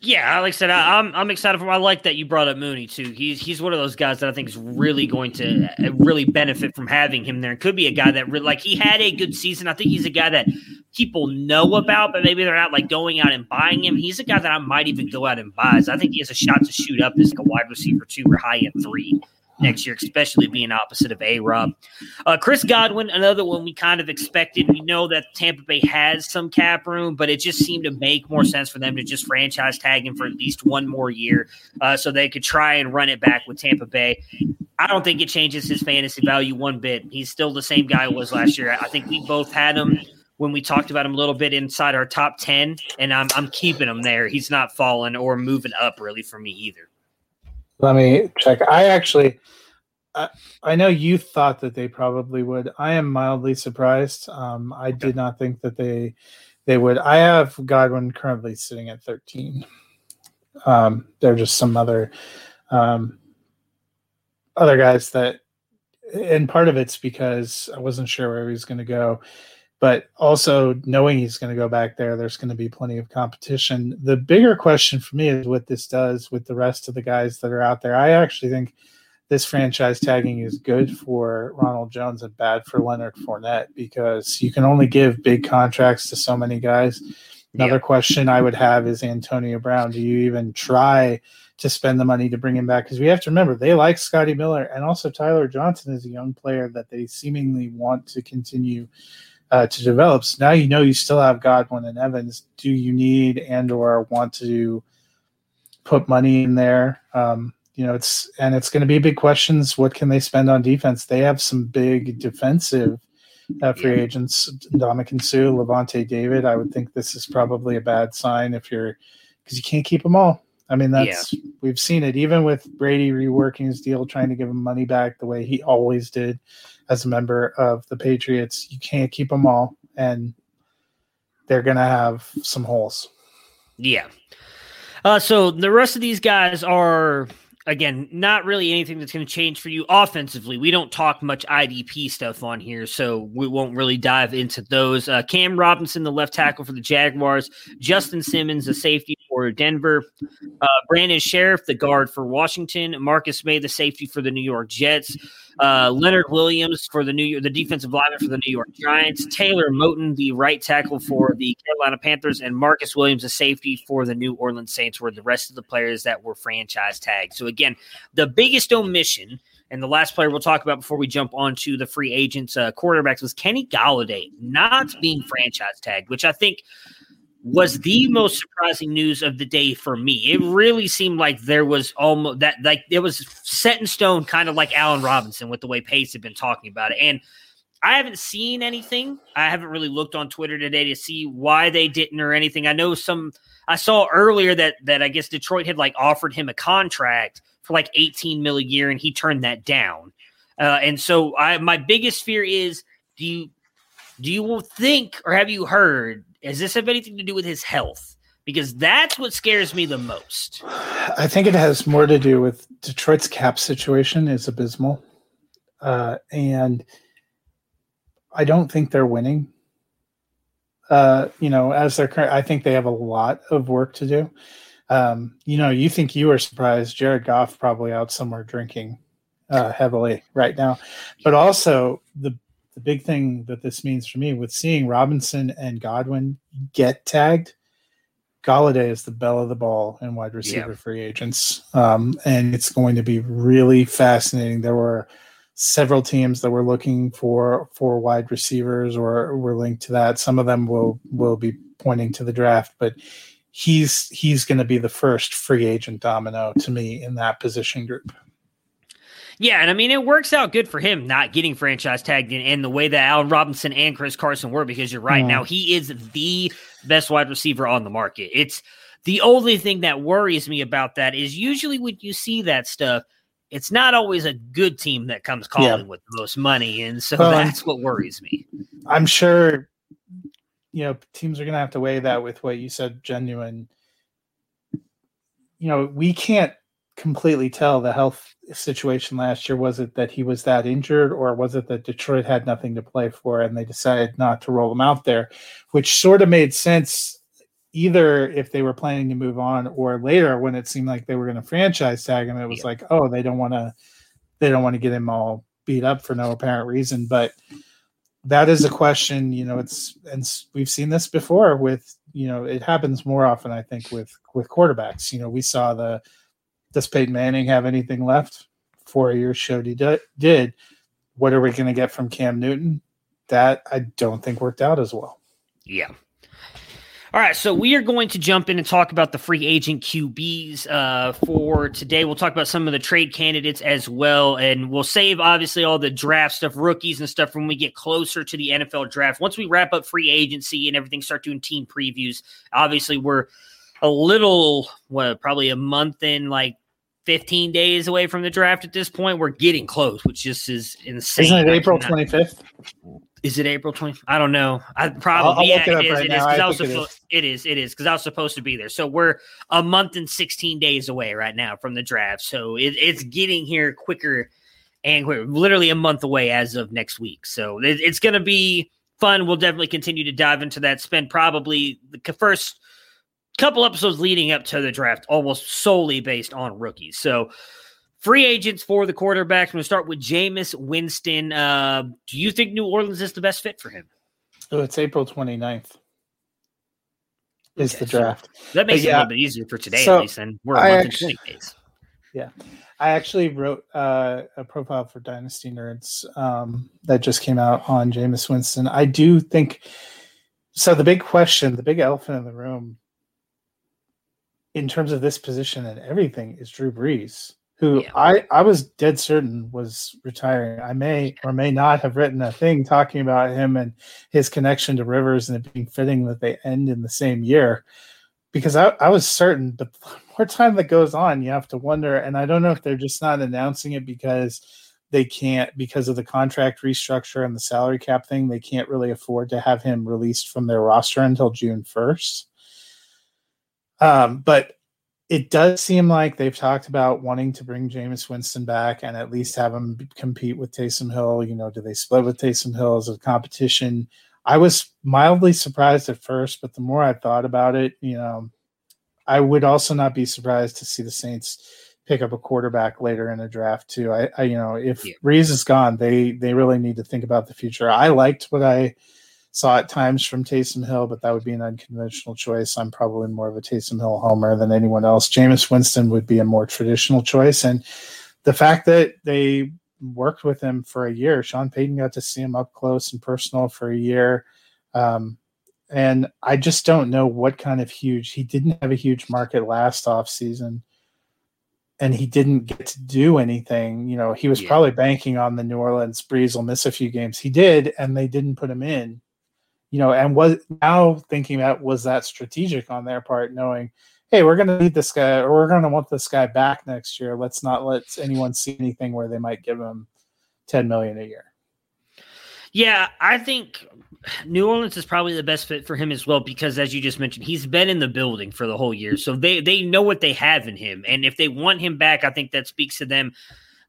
yeah, like I said, I, am I'm, I'm excited for. I like that you brought up Mooney too. He's he's one of those guys that I think is really going to uh, really benefit from having him there. Could be a guy that really, like he had a good season. I think he's a guy that people know about, but maybe they're not like going out and buying him. He's a guy that I might even go out and buy. So I think he has a shot to shoot up as like a wide receiver two or high end three next year, especially being opposite of A Rob. Uh, Chris Godwin, another one we kind of expected. We know that Tampa Bay has some cap room, but it just seemed to make more sense for them to just franchise tag him for at least one more year uh, so they could try and run it back with Tampa Bay. I don't think it changes his fantasy value one bit. He's still the same guy was last year. I think we both had him when we talked about him a little bit inside our top 10, and I'm, I'm keeping him there. He's not falling or moving up really for me either. Let me check. I actually, I, I know you thought that they probably would. I am mildly surprised. Um, I did not think that they they would. I have Godwin currently sitting at 13. Um, there are just some other um, other guys that, and part of it's because I wasn't sure where he was going to go but also knowing he's going to go back there, there's going to be plenty of competition. The bigger question for me is what this does with the rest of the guys that are out there. I actually think this franchise tagging is good for Ronald Jones and bad for Leonard Fournette because you can only give big contracts to so many guys. Another yeah. question I would have is Antonio Brown. Do you even try to spend the money to bring him back? Because we have to remember they like Scotty Miller and also Tyler Johnson is a young player that they seemingly want to continue uh, to develop. So now you know you still have Godwin and Evans. Do you need and or want to put money in there? Um, you know, it's and it's going to be big questions. What can they spend on defense? They have some big defensive uh, free agents, Ndamukong Suh, Lavonte David. I would think this is probably a bad sign if you're because you can't keep them all. I mean, that's yeah. we've seen it even with Brady reworking his deal, trying to give him money back the way he always did as a member of the Patriots. You can't keep them all, and they're going to have some holes. Yeah. Uh, so the rest of these guys are again, not really anything that's going to change for you offensively. We don't talk much IDP stuff on here, so we won't really dive into those. Uh, Cam Robinson, the left tackle for the Jaguars, Justin Simmons, the safety for Denver, uh, Brandon Scherff, the guard for Washington, Marcus Maye, the safety for the New York Jets. Uh, Leonard Williams for the New York, the defensive lineman for the New York Giants, Taylor Moton, the right tackle for the Carolina Panthers, and Marcus Williams, the safety for the New Orleans Saints, were the rest of the players that were franchise tagged. So again, the biggest omission. And the last player we'll talk about before we jump onto the free agents uh, quarterbacks was Kenny Golladay not being franchise tagged, which I think was the most surprising news of the day for me. It really seemed like there was almost that like it was set in stone, kind of like Allen Robinson with the way Pace had been talking about it. And I haven't seen anything. I haven't really looked on Twitter today to see why they didn't or anything. I know some I saw earlier that that I guess Detroit had like offered him a contract for like 18 mil a year and he turned that down. Uh, and so I my biggest fear is do you do you think or have you heard does this have anything to do with his health? Because that's what scares me the most. I think it has more to do with Detroit's cap situation is abysmal, uh, and I don't think they're winning. Uh, you know, as they're current, I think they have a lot of work to do. Um, you know, you think you were surprised. Jared Goff probably out somewhere drinking uh, heavily right now, but also the the big thing that this means for me with seeing Robinson and Godwin get tagged, Golladay is the belle of the ball in wide receiver yeah. free agents. Um, and it's going to be really fascinating. There were several teams that were looking for for wide receivers or were linked to that. Some of them will will be pointing to the draft, but he's he's going to be the first free agent domino to me in that position group. Yeah, and I mean it works out good for him not getting franchise tagged in, in the way that Allen Robinson and Chris Carson were because you're right. Mm-hmm. Now he is the best wide receiver on the market. It's the only thing that worries me about that is usually when you see that stuff, it's not always a good team that comes calling yeah. with the most money, and so well, that's what worries me. I'm sure you know teams are going to have to weigh that with what you said, genuine. You know, we can't completely tell the health situation last year. Was it that he was that injured, or was it that Detroit had nothing to play for and they decided not to roll him out there, which sort of made sense either if they were planning to move on or later when it seemed like they were going to franchise tag him. It was yeah. like, oh, they don't want to, they don't want to get him all beat up for no apparent reason, but. That is a question, you know. It's and we've seen this before with, you know, it happens more often, I think, with with quarterbacks. You know, we saw the does Peyton Manning have anything left? Four years showed he did. What are we going to get from Cam Newton? That I don't think worked out as well. Yeah. All right, so we are going to jump in and talk about the free agent QBs uh, for today. We'll talk about some of the trade candidates as well, and we'll save obviously all the draft stuff, rookies and stuff, when we get closer to the NFL draft. Once we wrap up free agency and everything, start doing team previews. Obviously, we're a little, what, probably a month in, like 15 days away from the draft at this point. We're getting close, which just is insane. Isn't it April 25th? Is it April 20th? I don't know. I probably yeah, it is. Right it is because I, I was supposed. It is. It is because I was supposed to be there. So we're a month and 16 days away right now from the draft. So it, it's getting here quicker and we're literally a month away as of next week. So it, it's going to be fun. We'll definitely continue to dive into that. Spend probably the first couple episodes leading up to the draft almost solely based on rookies. So, free agents for the quarterbacks. I'm going to start with Jameis Winston. Uh, do you think New Orleans is the best fit for him? Oh, it's April 29th. Is okay, the draft. So that makes but it a little bit easier for today, so at least. And we're a month actually, and 20 days. Yeah. I actually wrote uh, a profile for Dynasty Nerds um, that just came out on Jameis Winston. I do think so. The big question, the big elephant in the room in terms of this position and everything is Drew Brees, who yeah. I, I was dead certain was retiring. I may or may not have written a thing talking about him and his connection to Rivers and it being fitting that they end in the same year because I, I was certain, but the more time that goes on, you have to wonder. And I don't know if they're just not announcing it because they can't, because of the contract restructure and the salary cap thing, they can't really afford to have him released from their roster until June 1st um, but it does seem like they've talked about wanting to bring Jameis Winston back and at least have him compete with Taysom Hill. You know, do they split with Taysom Hill as a competition? I was mildly surprised at first, but the more I thought about it, you know, I would also not be surprised to see the Saints pick up a quarterback later in a draft too. I, I you know, if yeah. Brees is gone, they they really need to think about the future. I liked what I saw at times from Taysom Hill, but that would be an unconventional choice. I'm probably more of a Taysom Hill homer than anyone else. Jameis Winston would be a more traditional choice, and the fact that they worked with him for a year, Sean Payton got to see him up close and personal for a year. Um, and I just don't know what kind of huge he didn't have a huge market last off season and he didn't get to do anything. You know, he was yeah. probably banking on the New Orleans Brees will miss a few games. He did, and they didn't put him in. You know, and was now thinking about was that strategic on their part, knowing, hey, we're going to need this guy, or we're going to want this guy back next year. Let's not let anyone see anything where they might give him ten million a year. Yeah, I think New Orleans is probably the best fit for him as well because, as you just mentioned, he's been in the building for the whole year, so they they know what they have in him, and if they want him back, I think that speaks to them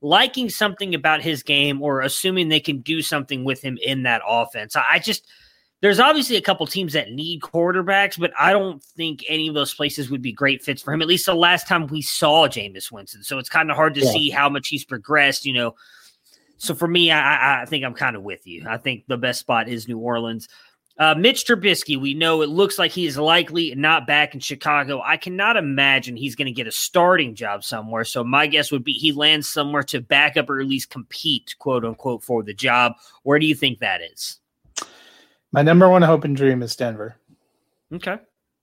liking something about his game or assuming they can do something with him in that offense. I just there's obviously a couple teams that need quarterbacks, but I don't think any of those places would be great fits for him. At least the last time we saw Jameis Winston, so it's kind of hard to yeah. see how much he's progressed. You know so for me, I, I think I'm kind of with you. I think the best spot is New Orleans. Uh, Mitch Trubisky, we know it looks like he is likely not back in Chicago. I cannot imagine he's going to get a starting job somewhere. So my guess would be he lands somewhere to back up or at least compete, quote unquote, for the job. Where do you think that is? My number one hope and dream is Denver. Okay.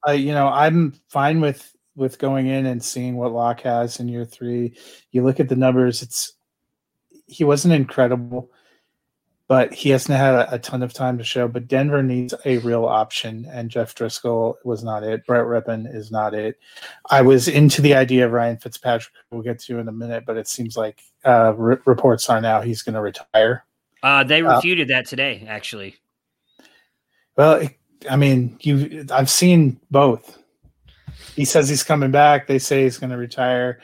Uh, you know, I'm fine with with going in and seeing what Lock has in year three. You look at the numbers; it's he wasn't incredible, but he hasn't had a, a, ton of time to show. But Denver needs a real option, and Jeff Driskel was not it. Brett Rypien is not it. I was into the idea of Ryan Fitzpatrick. We'll get to in a minute, but it seems like uh, reports are now he's going to retire. Uh, they uh, refuted that today, actually. Well, I mean, you I've seen both. He says he's coming back. They say he's going to retire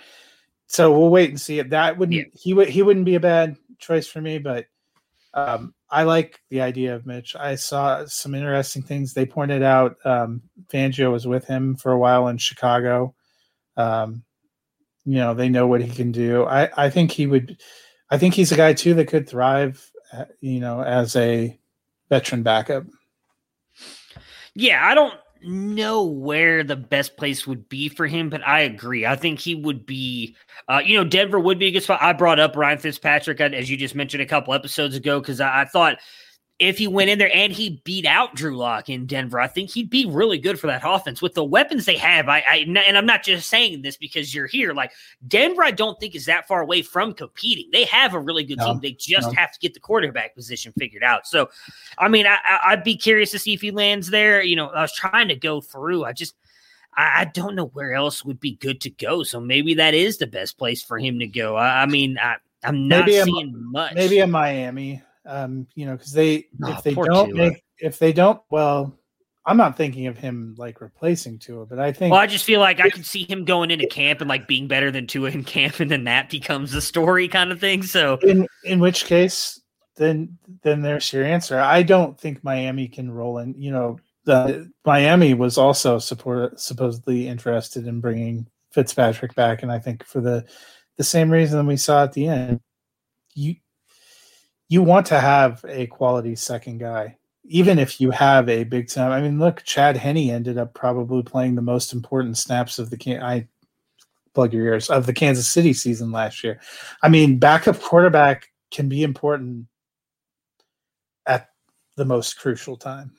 so we'll wait and see. If that wouldn't yeah. he would he wouldn't be a bad choice for me, but um, I like the idea of Mitch. I saw some interesting things. They pointed out um, Fangio was with him for a while in Chicago. Um, you know, they know what he can do. I, I think he would. I think he's a guy too that could thrive. Uh, you know, as a veteran backup. Yeah, I don't know where the best place would be for him, but I agree. I think he would be, uh, you know, Denver would be a good spot. I brought up Ryan Fitzpatrick, as you just mentioned a couple episodes ago, because I, I, thought if he went in there and he beat out Drew Lock in Denver, I think he'd be really good for that offense with the weapons they have. I, I and I'm not just saying this because you're here. Like Denver, I don't think is that far away from competing. They have a really good no, team. They just no. have to get the quarterback position figured out. So, I mean, I, I'd be curious to see if he lands there. You know, I was trying to go through. I just. I don't know where else would be good to go. So maybe that is the best place for him to go. I, I mean, I, am not maybe seeing a, much. Maybe in Miami. Um, you know, because they oh, if they don't Tua. make if they don't well, I'm not thinking of him like replacing Tua, but I think. Well, I just feel like I can see him going into camp and like being better than Tua in camp, and then that becomes the story kind of thing. So, in in which case, then then there's your answer. I don't think Miami can roll in. You know, the Miami was also support supposedly interested in bringing Fitzpatrick back, and I think for the the same reason we saw at the end, you you want to have a quality second guy, even if you have a big time. I mean, look, Chad Henne ended up probably playing the most important snaps of the can. I plug your ears of the Kansas City season last year. I mean, backup quarterback can be important at the most crucial time.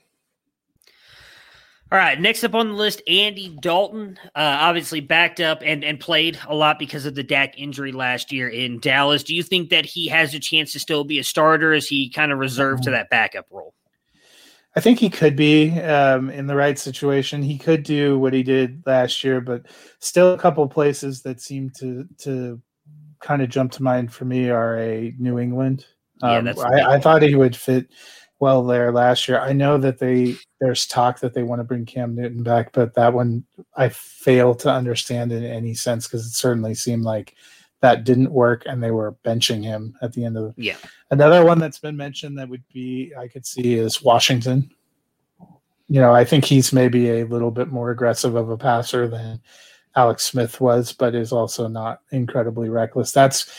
All right, next up on the list, Andy Dalton, uh, obviously backed up and, and played a lot because of the Dak injury last year in Dallas. Do you think that he has a chance to still be a starter? Is he kind of reserved to that backup role? I think he could be um, in the right situation. He could do what he did last year, but still a couple places that seem to to kind of jump to mind for me are a New England. Um, yeah, I, I thought he would fit well there last year. I know that they there's talk that they want to bring Cam Newton back, but that one I fail to understand in any sense because it certainly seemed like that didn't work and they were benching him at the end of the yeah. Another one that's been mentioned that would be I could see is Washington. You know, I think he's maybe a little bit more aggressive of a passer than Alex Smith was, but is also not incredibly reckless. That's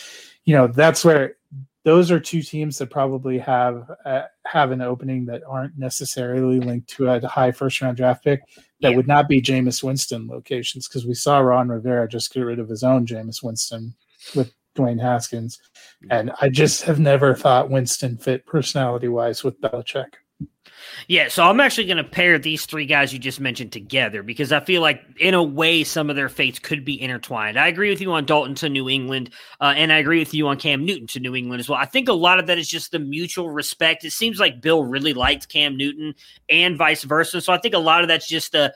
you know, that's where those are two teams that probably have uh, have an opening that aren't necessarily linked to a high first round draft pick. That yeah. would not be Jameis Winston locations because we saw Ron Rivera just get rid of his own Jameis Winston with Dwayne Haskins, and I just have never thought Winston fit personality wise with Belichick. Yeah, so I'm actually going to pair these three guys you just mentioned together because I feel like, in a way, some of their fates could be intertwined. I agree with you on Dalton to New England, uh, and I agree with you on Cam Newton to New England as well. I think a lot of that is just the mutual respect. It seems like Bill really liked Cam Newton and vice versa. So I think a lot of that's just the.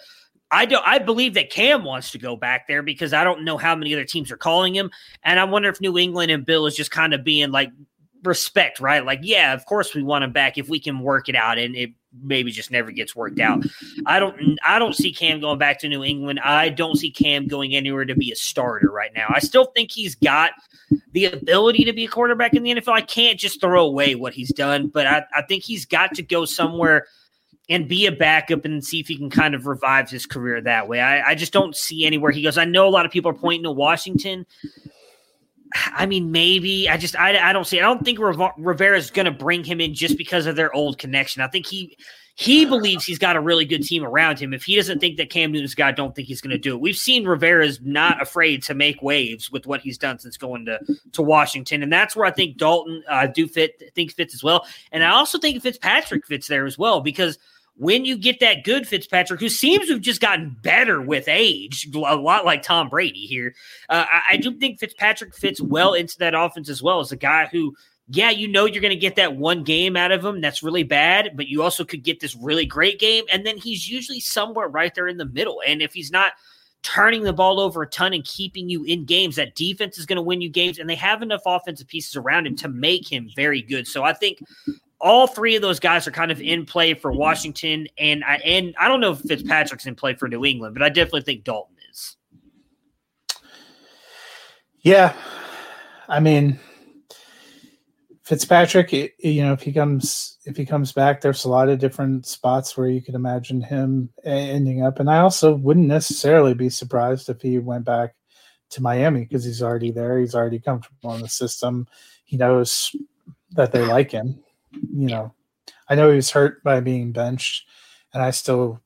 I don't. I believe that Cam wants to go back there because I don't know how many other teams are calling him, and I wonder if New England and Bill is just kind of being like respect, right? Like, yeah, of course we want him back if we can work it out, and it maybe just never gets worked out. I don't I don't see Cam going back to New England. I don't see Cam going anywhere to be a starter right now. I still think he's got the ability to be a quarterback in the NFL. I can't just throw away what he's done, but I, I think he's got to go somewhere and be a backup and see if he can kind of revive his career that way. I, I just don't see anywhere he goes. I know a lot of people are pointing to Washington. I mean, maybe I just I, I don't see. I don't think Rivera is going to bring him in just because of their old connection. I think he he believes he's got a really good team around him. If he doesn't think that Cam Newton's guy, don't think he's going to do it. We've seen Rivera's not afraid to make waves with what he's done since going to to Washington, and that's where I think Dalton uh, do fit think fits as well. And I also think Fitzpatrick fits there as well because when you get that good Fitzpatrick, who seems to have just gotten better with age, a lot like Tom Brady here, uh, I, I, do think Fitzpatrick fits well into that offense as well as a guy who, yeah, you know, you're going to get that one game out of him that's really bad, but you also could get this really great game. And then he's usually somewhere right there in the middle. And if he's not turning the ball over a ton and keeping you in games, that defense is going to win you games. And they have enough offensive pieces around him to make him very good. So I think all three of those guys are kind of in play for Washington, and I and I don't know if Fitzpatrick's in play for New England, but I definitely think Dalton is. Yeah, I mean Fitzpatrick. You know, if he comes if he comes back, there's a lot of different spots where you could imagine him ending up, and I also wouldn't necessarily be surprised if he went back to Miami because he's already there. He's already comfortable in the system. He knows that they like him you know, I know he was hurt by being benched, and I still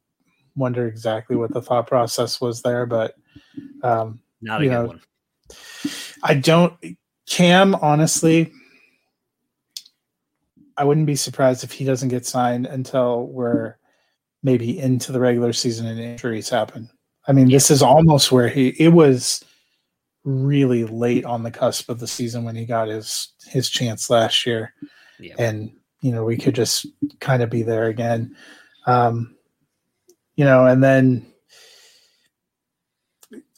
wonder exactly what the thought process was there. But um, not a you know, one. I don't. Cam, honestly, I wouldn't be surprised if he doesn't get signed until we're maybe into the regular season and injuries happen. I mean, yeah. this is almost where he. It was really late on the cusp of the season when he got his his chance last year yeah. and you know we could just kind of be there again um, you know and then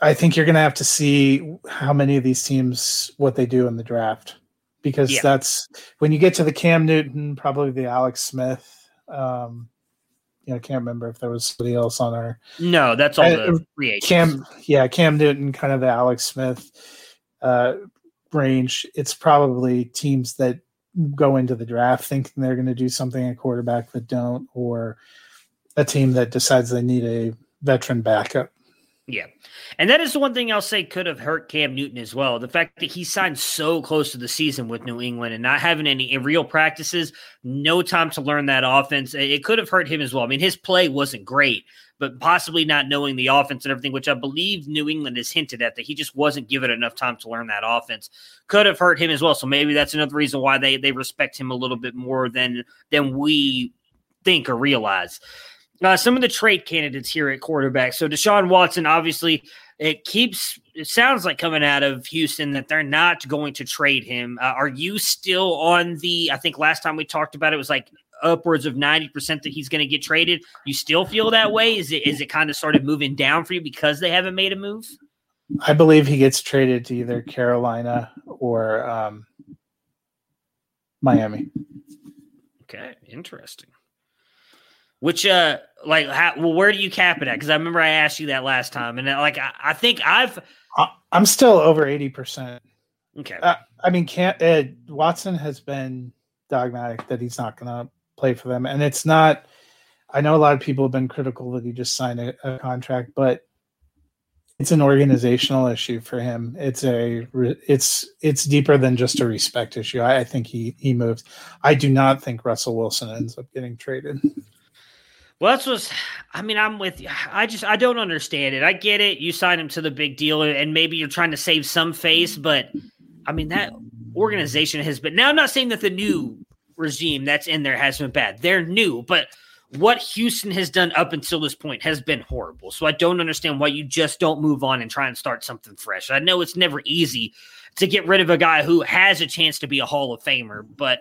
i think you're going to have to see how many of these teams what they do in the draft because yeah. that's when you get to the cam newton probably the alex smith um, you know, I can't remember if there was somebody else on our. No, that's all I, the free agents. Cam, yeah, Cam Newton, kind of the Alex Smith uh, range. It's probably teams that go into the draft thinking they're going to do something at quarterback that don't, or a team that decides they need a veteran backup. Yeah. And that is the one thing I'll say could have hurt Cam Newton as well. The fact that he signed so close to the season with New England and not having any real practices, no time to learn that offense, it could have hurt him as well. I mean, his play wasn't great, but possibly not knowing the offense and everything, which I believe New England has hinted at that he just wasn't given enough time to learn that offense, could have hurt him as well. So maybe that's another reason why they they respect him a little bit more than than we think or realize. Uh, some of the trade candidates here at quarterback. So Deshaun Watson, obviously, it keeps it sounds like coming out of Houston that they're not going to trade him. Uh, are you still on the? I think last time we talked about it was like upwards of 90% that he's going to get traded. You still feel that way? Is it is it kind of started moving down for you because they haven't made a move? I believe he gets traded to either Carolina or um, Miami. Okay, interesting. Which uh, like, how, well, where do you cap it at? Because I remember I asked you that last time, and uh, like, I, I think I've. I'm still over eighty percent. Okay. Uh, I mean, can't Ed Watson has been dogmatic that he's not going to play for them, and it's not. I know a lot of people have been critical that he just signed a, a contract, but it's an organizational issue for him. It's a it's it's deeper than just a respect issue. I, I, think he he moves. I do not think Russell Wilson ends up getting traded. Well, that's what's. I mean, I'm with you. I just I don't understand it. I get it. You sign him to the big deal, and maybe you're trying to save some face, but I mean that organization has been. Now, I'm not saying that the new regime that's in there has been bad. They're new, but what Houston has done up until this point has been horrible. So I don't understand why you just don't move on and try and start something fresh. I know it's never easy to get rid of a guy who has a chance to be a Hall of Famer, but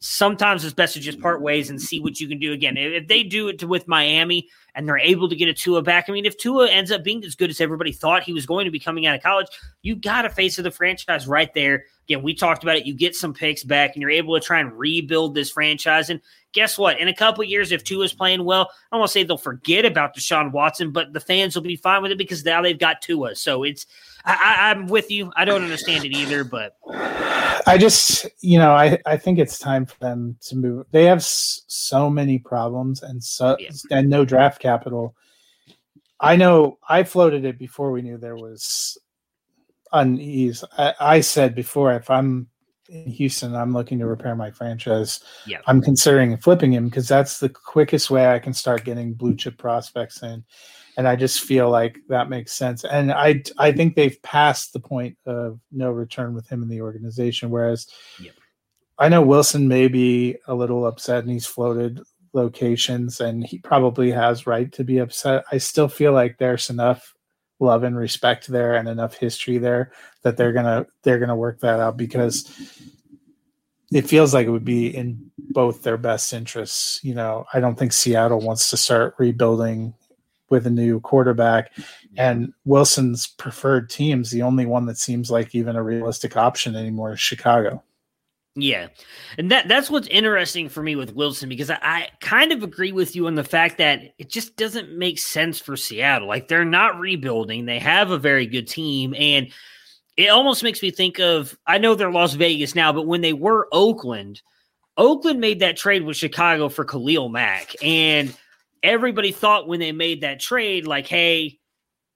sometimes it's best to just part ways and see what you can do again. If they do it to, with Miami and they're able to get a Tua back, I mean, if Tua ends up being as good as everybody thought he was going to be coming out of college, you got a face of the franchise right there. Again, we talked about it. You get some picks back and you're able to try and rebuild this franchise. And guess what? In a couple years, if Tua is playing well, I don't want to say they'll forget about Deshaun Watson, but the fans will be fine with it because now they've got Tua. So it's i I, am with you. I don't understand it either, but I just you know I I think it's time for them to move. They have s- so many problems and so yeah. and no draft capital. I know I floated it before we knew there was unease. I, I said before if I'm in Houston, I'm looking to repair my franchise. Yeah. I'm considering flipping him because that's the quickest way I can start getting blue chip prospects in. And I just feel like that makes sense. And I I think they've passed the point of no return with him in the organization. Whereas yep. I know Wilson may be a little upset and he's floated locations and he probably has right to be upset. I still feel like there's enough love and respect there and enough history there that they're gonna they're gonna work that out because it feels like it would be in both their best interests. You know, I don't think Seattle wants to start rebuilding with a new quarterback and Wilson's preferred teams, the only one that seems like even a realistic option anymore is Chicago. Yeah. And that that's what's interesting for me with Wilson because I, I, kind of agree with you on the fact that it just doesn't make sense for Seattle. Like they're not rebuilding. They have a very good team and it almost makes me think of I know they're Las Vegas now, but when they were Oakland, Oakland made that trade with Chicago for Khalil Mack. And everybody thought when they made that trade, like, hey,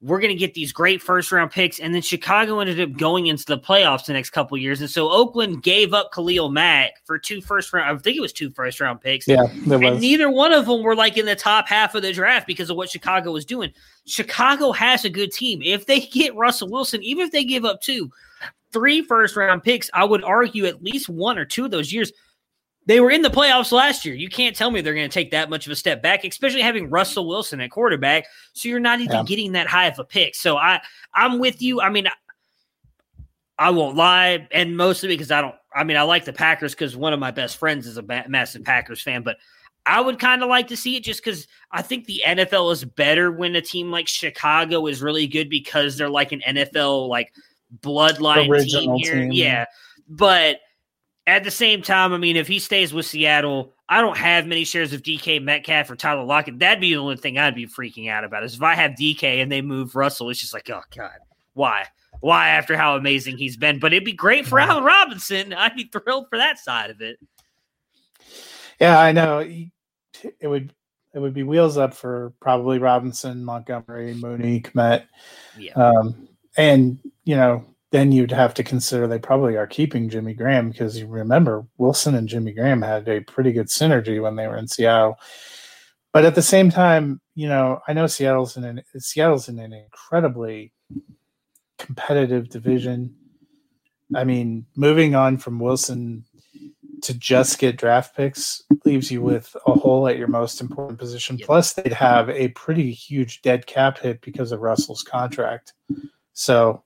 we're going to get these great first round picks. And then Chicago ended up going into the playoffs the next couple years. And so Oakland gave up Khalil Mack for two first round, I think it was two first round picks. Yeah. And neither one of them were like in the top half of the draft because of what Chicago was doing. Chicago has a good team. If they get Russell Wilson, even if they give up two, three first round picks, I would argue at least one or two of those years they were in the playoffs last year. You can't tell me they're going to take that much of a step back, especially having Russell Wilson at quarterback. So you're not even yeah. getting that high of a pick. So I I'm with you. I mean, I won't lie, and mostly because I don't. I mean, I like the Packers because one of my best friends is a massive Packers fan, but. I would kind of like to see it just because I think the NFL is better when a team like Chicago is really good because they're like an NFL like bloodline Original team here. Team. Yeah. But at the same time, I mean, if he stays with Seattle, I don't have many shares of DK Metcalf or Tyler Lockett. That'd be the only thing I'd be freaking out about. Is if I have DK and they move Russell, it's just like, oh god, why? Why after how amazing he's been? But it'd be great for Allen Robinson. I'd be thrilled for that side of it. Yeah, I know. It would it would be wheels up for probably Robinson, Montgomery, Mooney, Kmet. Yeah. Um, and you know, then you'd have to consider they probably are keeping Jimmy Graham because you remember Wilson and Jimmy Graham had a pretty good synergy when they were in Seattle. But at the same time, you know, I know Seattle's in an Seattle's in an incredibly competitive division. I mean, moving on from Wilson to just get draft picks leaves you with a hole at your most important position. Plus, they'd have a pretty huge dead cap hit because of Russell's contract. So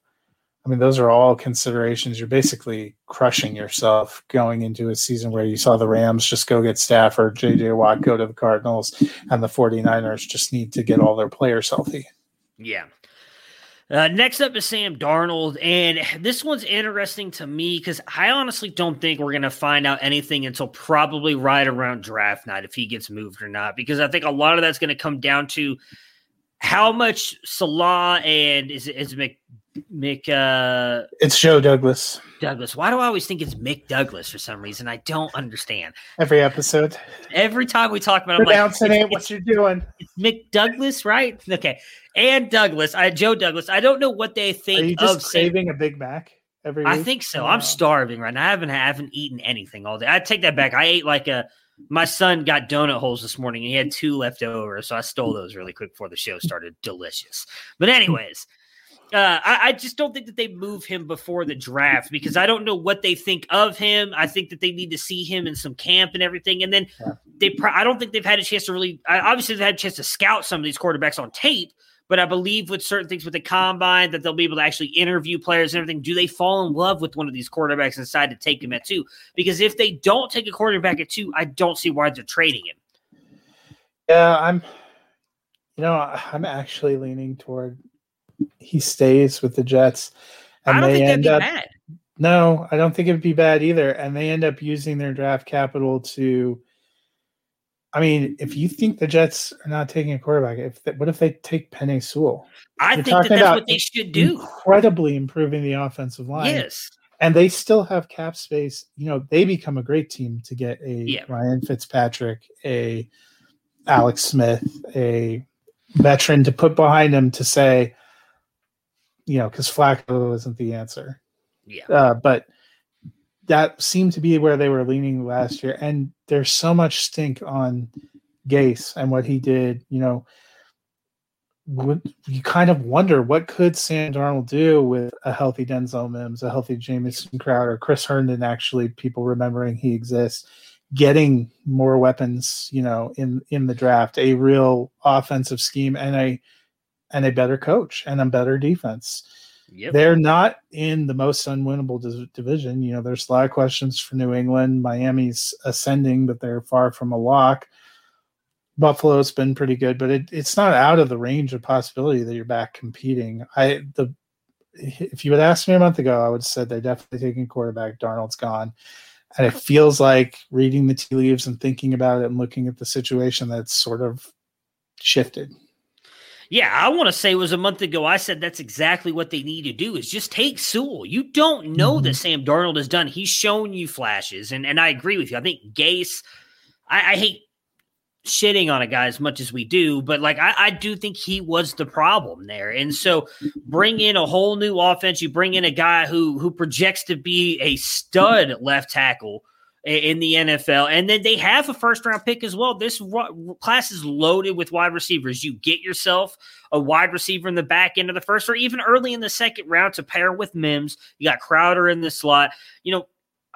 I mean, those are all considerations. You're basically crushing yourself going into a season where you saw the Rams just go get Stafford, JJ Watt go to the Cardinals, and the 49ers just need to get all their players healthy. Yeah. Uh, next up is Sam Darnold, and this one's interesting to me because I honestly don't think we're going to find out anything until probably right around draft night if he gets moved or not. Because I think a lot of that's going to come down to how much Salah and is is Mick uh It's Joe Douglas. Douglas. Why do I always think it's Mick Douglas for some reason? I don't understand. Every episode. Every time we talk about it, I'm Pronouncing like, it, what you're doing. it's Mick Douglas, right? Okay. And Douglas, I Joe Douglas. I don't know what they Are think you just of Sam- a Big Mac every I week? think so. I'm starving right now. I haven't I haven't eaten anything all day. I take that back. I ate like a my son got donut holes this morning and he had two left over, so I stole those really quick before the show started. Delicious. But anyways, uh, I, I just don't think that they move him before the draft because I don't know what they think of him. I think that they need to see him in some camp and everything, and then they. Pro- I don't think they've had a chance to really. I, obviously, they've had a chance to scout some of these quarterbacks on tape. But I believe with certain things with the combine that they'll be able to actually interview players and everything. Do they fall in love with one of these quarterbacks and decide to take him at two? Because if they don't take a quarterback at two, I don't see why they're trading him. Yeah, I'm. You know, I'm actually leaning toward he stays with the Jets, and I don't they think that'd end be up. bad. No, I don't think it'd be bad either. And they end up using their draft capital to. I mean, if you think the Jets are not taking a quarterback, if they, what if they take Penei Sewell? I You're think that that's what they should do. Incredibly improving the offensive line. Yes. and they still have cap space. You know, they become a great team to get a Yeah. Ryan Fitzpatrick, a Alex Smith, a veteran to put behind him to say, you know, because Flacco isn't the answer. Yeah. Uh, but that seemed to be where they were leaning last year. And there's so much stink on Gase and what he did. You know, would you kind of wonder what could Sam Darnold do with a healthy Denzel Mims, a healthy Jamison Crowder, Chris Herndon? Actually, people remembering he exists, getting more weapons, you know, in in the draft, a real offensive scheme, and a and a better coach and a better defense. Yep. They're not in the most unwinnable dis- division. You know, there's a lot of questions for New England. Miami's ascending, but they're far from a lock. Buffalo's been pretty good, but it, it's not out of the range of possibility that you're back competing. I the if you had asked me a month ago, I would have said they're definitely taking quarterback. Darnold's gone. And it oh. feels like reading the tea leaves and thinking about it and looking at the situation that's sort of shifted. Yeah, I want to say it was a month ago. I said that's exactly what they need to do is just take Sewell. You don't know that mm-hmm. Sam Darnold has done. He's shown you flashes, and and I agree with you. I think Gase. I, I hate shitting on a guy as much as we do, but like I, I do think he was the problem there. And so bring in a whole new offense. You bring in a guy who who projects to be a stud left tackle in the NFL, and then they have a first round pick as well. This class is loaded with wide receivers. You get yourself a wide receiver in the back end of the first, or even early in the second round to pair with Mims. You got Crowder in the slot. You know,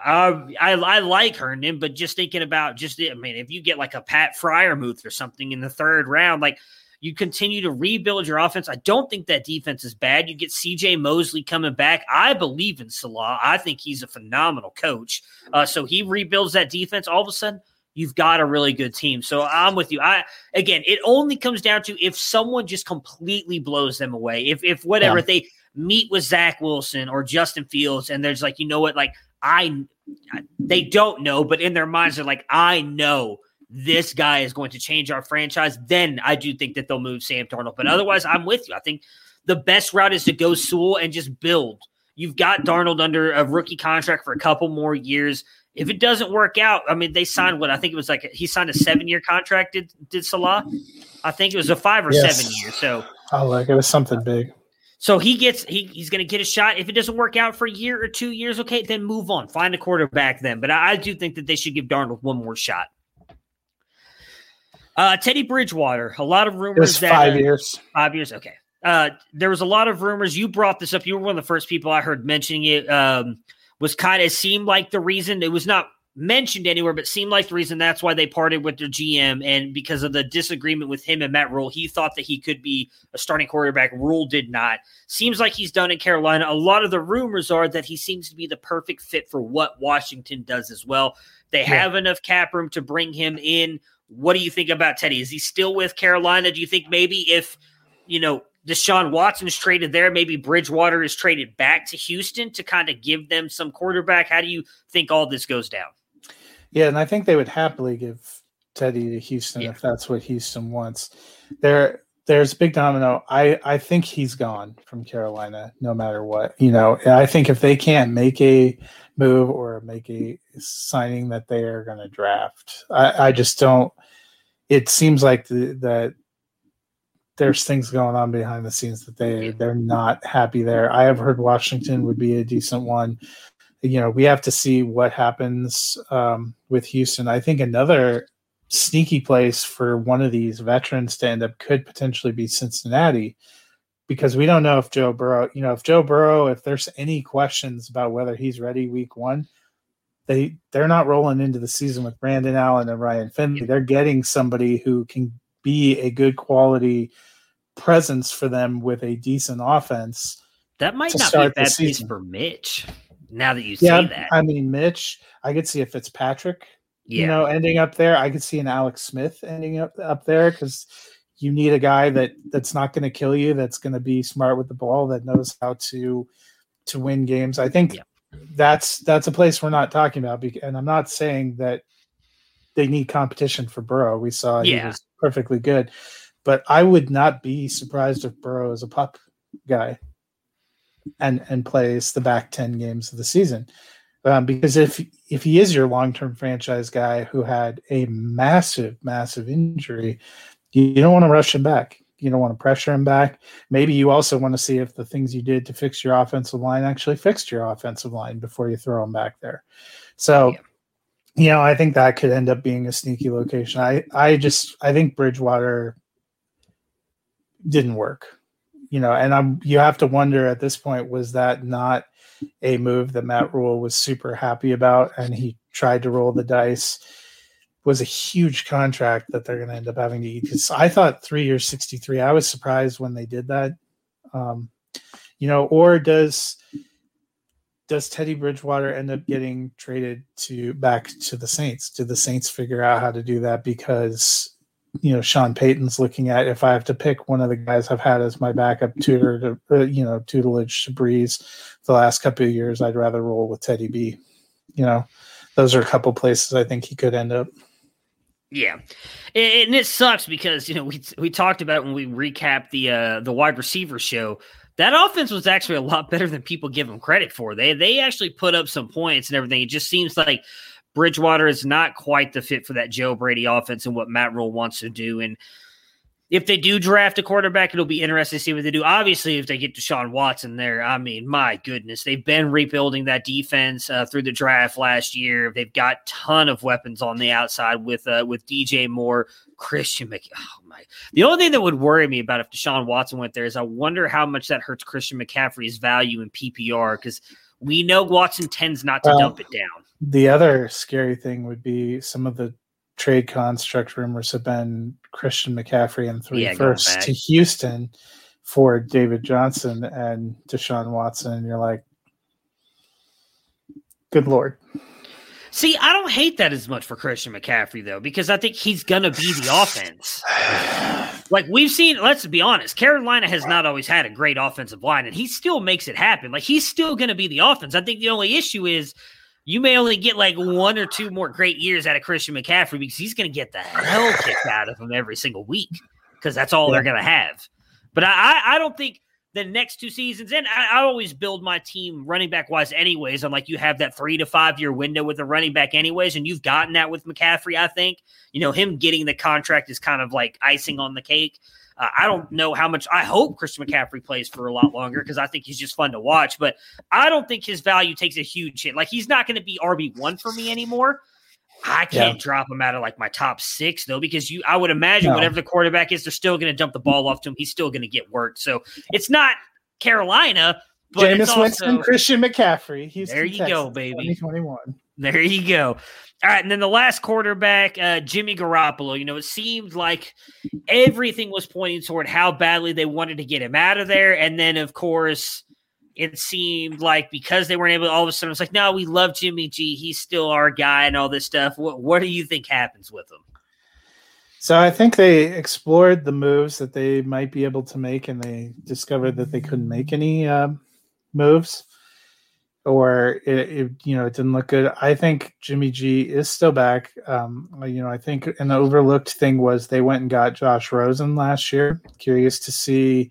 uh, I I like Herndon, but just thinking about just I mean, if you get like a Pat Freiermuth or something in the third round, like you continue to rebuild your offense. I don't think that defense is bad. You get CJ Mosley coming back. I believe in Salah. I think he's a phenomenal coach. Uh, so he rebuilds that defense. All of a sudden, you've got a really good team. So I'm with you. I again, it only comes down to if someone just completely blows them away. If if whatever Yeah. if they meet with Zach Wilson or Justin Fields, and there's like, you know what, like I, they don't know, but in their minds they're like, I know this guy is going to change our franchise. Then I do think that they'll move Sam Darnold. But mm-hmm. otherwise, I'm with you. I think the best route is to go Sewell and just build. You've got Darnold under a rookie contract for a couple more years. If it doesn't work out, I mean, they signed what I think it was like he signed a seven year contract. Did did Salah? I think it was a five or Yes. seven years. So Oh, like it was something big. so he gets he, he's going to get a shot. If it doesn't work out for a year or two years, okay, then move on. Find a quarterback then. But I, I do think that they should give Darnold one more shot. Uh, Teddy Bridgewater. A lot of rumors that five uh, years. Five years. Okay. Uh, there was a lot of rumors. You brought this up. You were one of the first people I heard mentioning it. Um, was kind of seemed like the reason it was not mentioned anywhere, but seemed like the reason that's why they parted with their GM and because of the disagreement with him and Matt Rhule. He thought that he could be a starting quarterback. Rhule did not. Seems like he's done in Carolina. A lot of the rumors are that he seems to be the perfect fit for what Washington does as well. They Yeah. have enough cap room to bring him in. What do you think about Teddy? Is he still with Carolina? Do you think maybe if you know Deshaun Watson is traded there. Maybe Bridgewater is traded back to Houston to kind of give them some quarterback. How do you think all this goes down? Yeah, and I think they would happily give Teddy to Houston yeah. if that's what Houston wants. There, there's big domino. I I think he's gone from Carolina, no matter what. You know, I think if they can't make a move or make a signing that they are going to draft, I, I just don't. It seems like the, that there's things going on behind the scenes that they they're not happy there. I have heard Washington would be a decent one. You know, we have to see what happens um, with Houston. I think another sneaky place for one of these veterans to end up could potentially be Cincinnati because we don't know if Joe Burrow, you know, if Joe Burrow, if there's any questions about whether he's ready week one, they they're not rolling into the season with Brandon Allen and Ryan Finley. They're getting somebody who can be a good quality presence for them with a decent offense. That might not be a bad piece for Mitch. Now that you yeah, say that, I mean Mitch, I could see if Fitzpatrick, yeah. you know, ending up there. I could see an Alex Smith ending up up there because you need a guy that that's not going to kill you, that's going to be smart with the ball, that knows how to to win games. I think yeah. that's that's a place we're not talking about, and I'm not saying that they need competition for Burrow. We saw yeah. he was perfectly good. But I would not be surprised if Burrow is a pup guy and and plays the back 10 games of the season. Um, because if if he is your long term franchise guy who had a massive, massive injury, you, you don't want to rush him back. You don't want to pressure him back. Maybe you also want to see if the things you did to fix your offensive line actually fixed your offensive line before you throw him back there. So yeah you know, I think that could end up being a sneaky location. I, I just, I think Bridgewater didn't work, you know, and I'm, you have to wonder at this point, was that not a move that Matt Rhule was super happy about? And he tried to roll the dice was a huge contract that they're going to end up having to eat. Because I thought three years, 63, I was surprised when they did that. Um, you know, or does, does Teddy Bridgewater end up getting traded to back to the Saints? Do the Saints figure out how to do that? Because you know Sean Payton's looking at if I have to pick one of the guys I've had as my backup tutor to uh, you know tutelage to Brees the last couple of years, I'd rather roll with Teddy B. You know, those are a couple places I think he could end up. Yeah, and it sucks because you know we we talked about when we recapped the uh, the wide receiver show that offense was actually a lot better than people give them credit for. They they actually put up some points and everything. It just seems like Bridgewater is not quite the fit for that Joe Brady offense and what Matt Rhule wants to do. And if they do draft a quarterback, it'll be interesting to see what they do. Obviously, if they get Deshaun Watson there, I mean, my goodness, they've been rebuilding that defense uh, through the draft last year. They've got ton of weapons on the outside with uh, with DJ Moore, Christian McCaffrey. Oh my! The only thing that would worry me about if Deshaun Watson went there is I wonder how much that hurts Christian McCaffrey's value in PPR because we know Watson tends not to well, dump it down. The other scary thing would be some of the trade construct rumors have been Christian McCaffrey and three yeah, firsts to Houston for David Johnson and Deshaun Watson. And you're like, good Lord. See, I don't hate that as much for Christian McCaffrey though, because I think he's gonna be the offense. like we've seen, let's be honest, Carolina has not always had a great offensive line, and he still makes it happen. Like he's still gonna be the offense. I think the only issue is you may only get like one or two more great years out of Christian McCaffrey because he's going to get the hell kicked out of him every single week because that's all yeah. they're going to have. But I, I don't think the next two seasons, and I, I, always build my team running back wise, anyways. I'm like, you have that three to five year window with a running back, anyways, and you've gotten that with McCaffrey. I think you know him getting the contract is kind of like icing on the cake. Uh, I don't know how much. I hope Christian McCaffrey plays for a lot longer because I think he's just fun to watch. But I don't think his value takes a huge hit. Like he's not going to be RB one for me anymore. I can't yeah. drop him out of like my top six though, because you I would imagine no. whatever the quarterback is, they're still going to dump the ball off to him. He's still going to get worked. So it's not Carolina, but Jameis it's also, Winston, Christian McCaffrey. Houston, there you Texas, go, baby. 2021. There you go. All right, and then the last quarterback, uh, Jimmy Garoppolo. You know, it seemed like everything was pointing toward how badly they wanted to get him out of there, and then of course, it seemed like because they weren't able, to, all of a sudden, it's like, no, we love Jimmy G. He's still our guy, and all this stuff. What What do you think happens with him? So I think they explored the moves that they might be able to make, and they discovered that they couldn't make any uh, moves, or it, it, you know it didn't look good. I think Jimmy G is still back. Um, you know, I think an overlooked thing was they went and got Josh Rosen last year. Curious to see,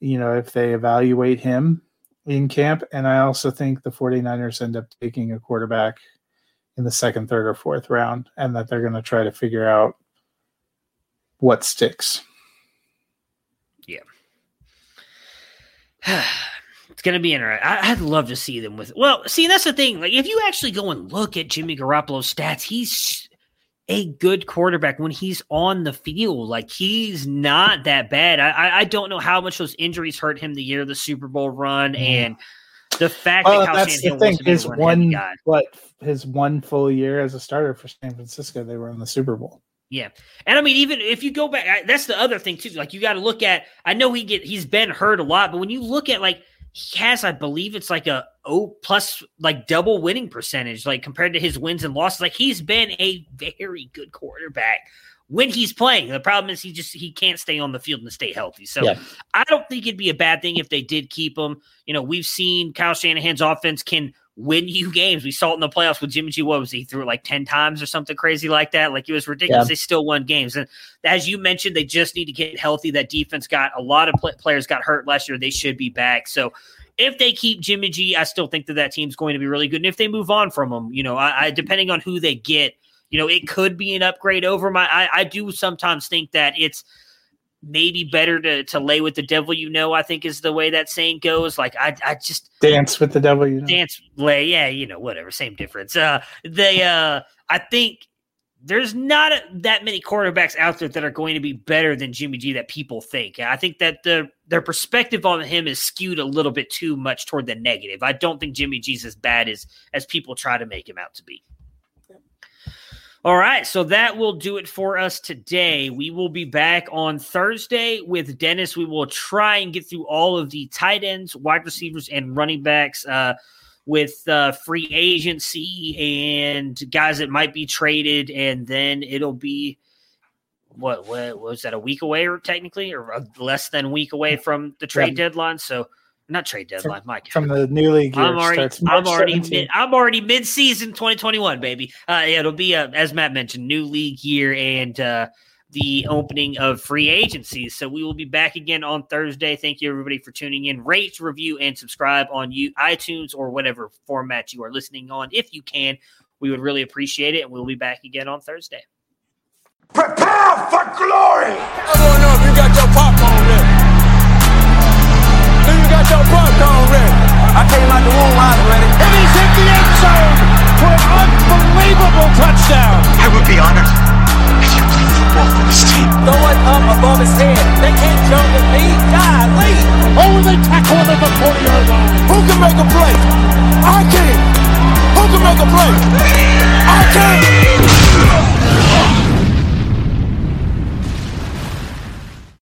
you know, if they evaluate him in camp, and I also think the 49ers end up taking a quarterback in the second, third, or fourth round, and that they're going to try to figure out what sticks. Yeah. going to be interesting. I'd love to see them with. Well, see, that's the thing. Like, if you actually go and look at Jimmy Garoppolo's stats, he's a good quarterback when he's on the field. Like, he's not that bad. I, I don't know how much those injuries hurt him the year of the Super Bowl run, mm. and the fact well, that that's the thing. His one, what his one full year as a starter for San Francisco, they were in the Super Bowl. Yeah, and I mean, even if you go back, I, that's the other thing too. Like you got to look at. I know he get he's been hurt a lot, but when you look at like he has, I believe it's like a O plus like double winning percentage, like compared to his wins and losses. Like he's been a very good quarterback when he's playing. The problem is he just he can't stay on the field and stay healthy. So yeah. I don't think it'd be a bad thing if they did keep him. You know, we've seen Kyle Shanahan's offense can win you games. We saw it in the playoffs with Jimmy G. What was he threw it like 10 times or something crazy like that? Like it was ridiculous. Yeah. They still won games. And as you mentioned, they just need to get healthy. That defense got a lot of players got hurt last year. They should be back. So if they keep Jimmy G, I still think that that team's going to be really good. And if they move on from him, you know, I, I depending on who they get, you know, it could be an upgrade over my. I, I do sometimes think that it's maybe better to to lay with the devil you know i think is the way that saying goes like i i just dance with the devil you know dance lay yeah you know whatever same difference uh they uh i think there's not a, that many quarterbacks out there that are going to be better than Jimmy G that people think. I think that the their perspective on him is skewed a little bit too much toward the negative. I don't think Jimmy G's as bad as as people try to make him out to be. All right, so that will do it for us today. We will be back on Thursday with Dennis. We will try and get through all of the tight ends, wide receivers, and running backs uh, with uh, free agency and guys that might be traded, and then it'll be what, what was that a week away, or technically, or less than a week away from the trade yeah. deadline. So not trade deadline, Mike. From the new league year. I'm already, I'm already, mid, I'm already mid season 2021, baby. Uh, it'll be a, as Matt mentioned, new league year and uh, the opening of free agencies. So we will be back again on Thursday. Thank you everybody for tuning in. Rate, review, and subscribe on you iTunes or whatever format you are listening on. If you can, we would really appreciate it. And we'll be back again on Thursday. Prepare for glory. I don't know if you got your popcorn I came out the womb wide already. And he's hit the end zone for an unbelievable touchdown. I would be honored if you played football for this team. Throw it up above his head. They can't jump at me. God, leave. Oh, they tackle him at the 40-yard line. Who can make a play? I can. Who can make a play? I can.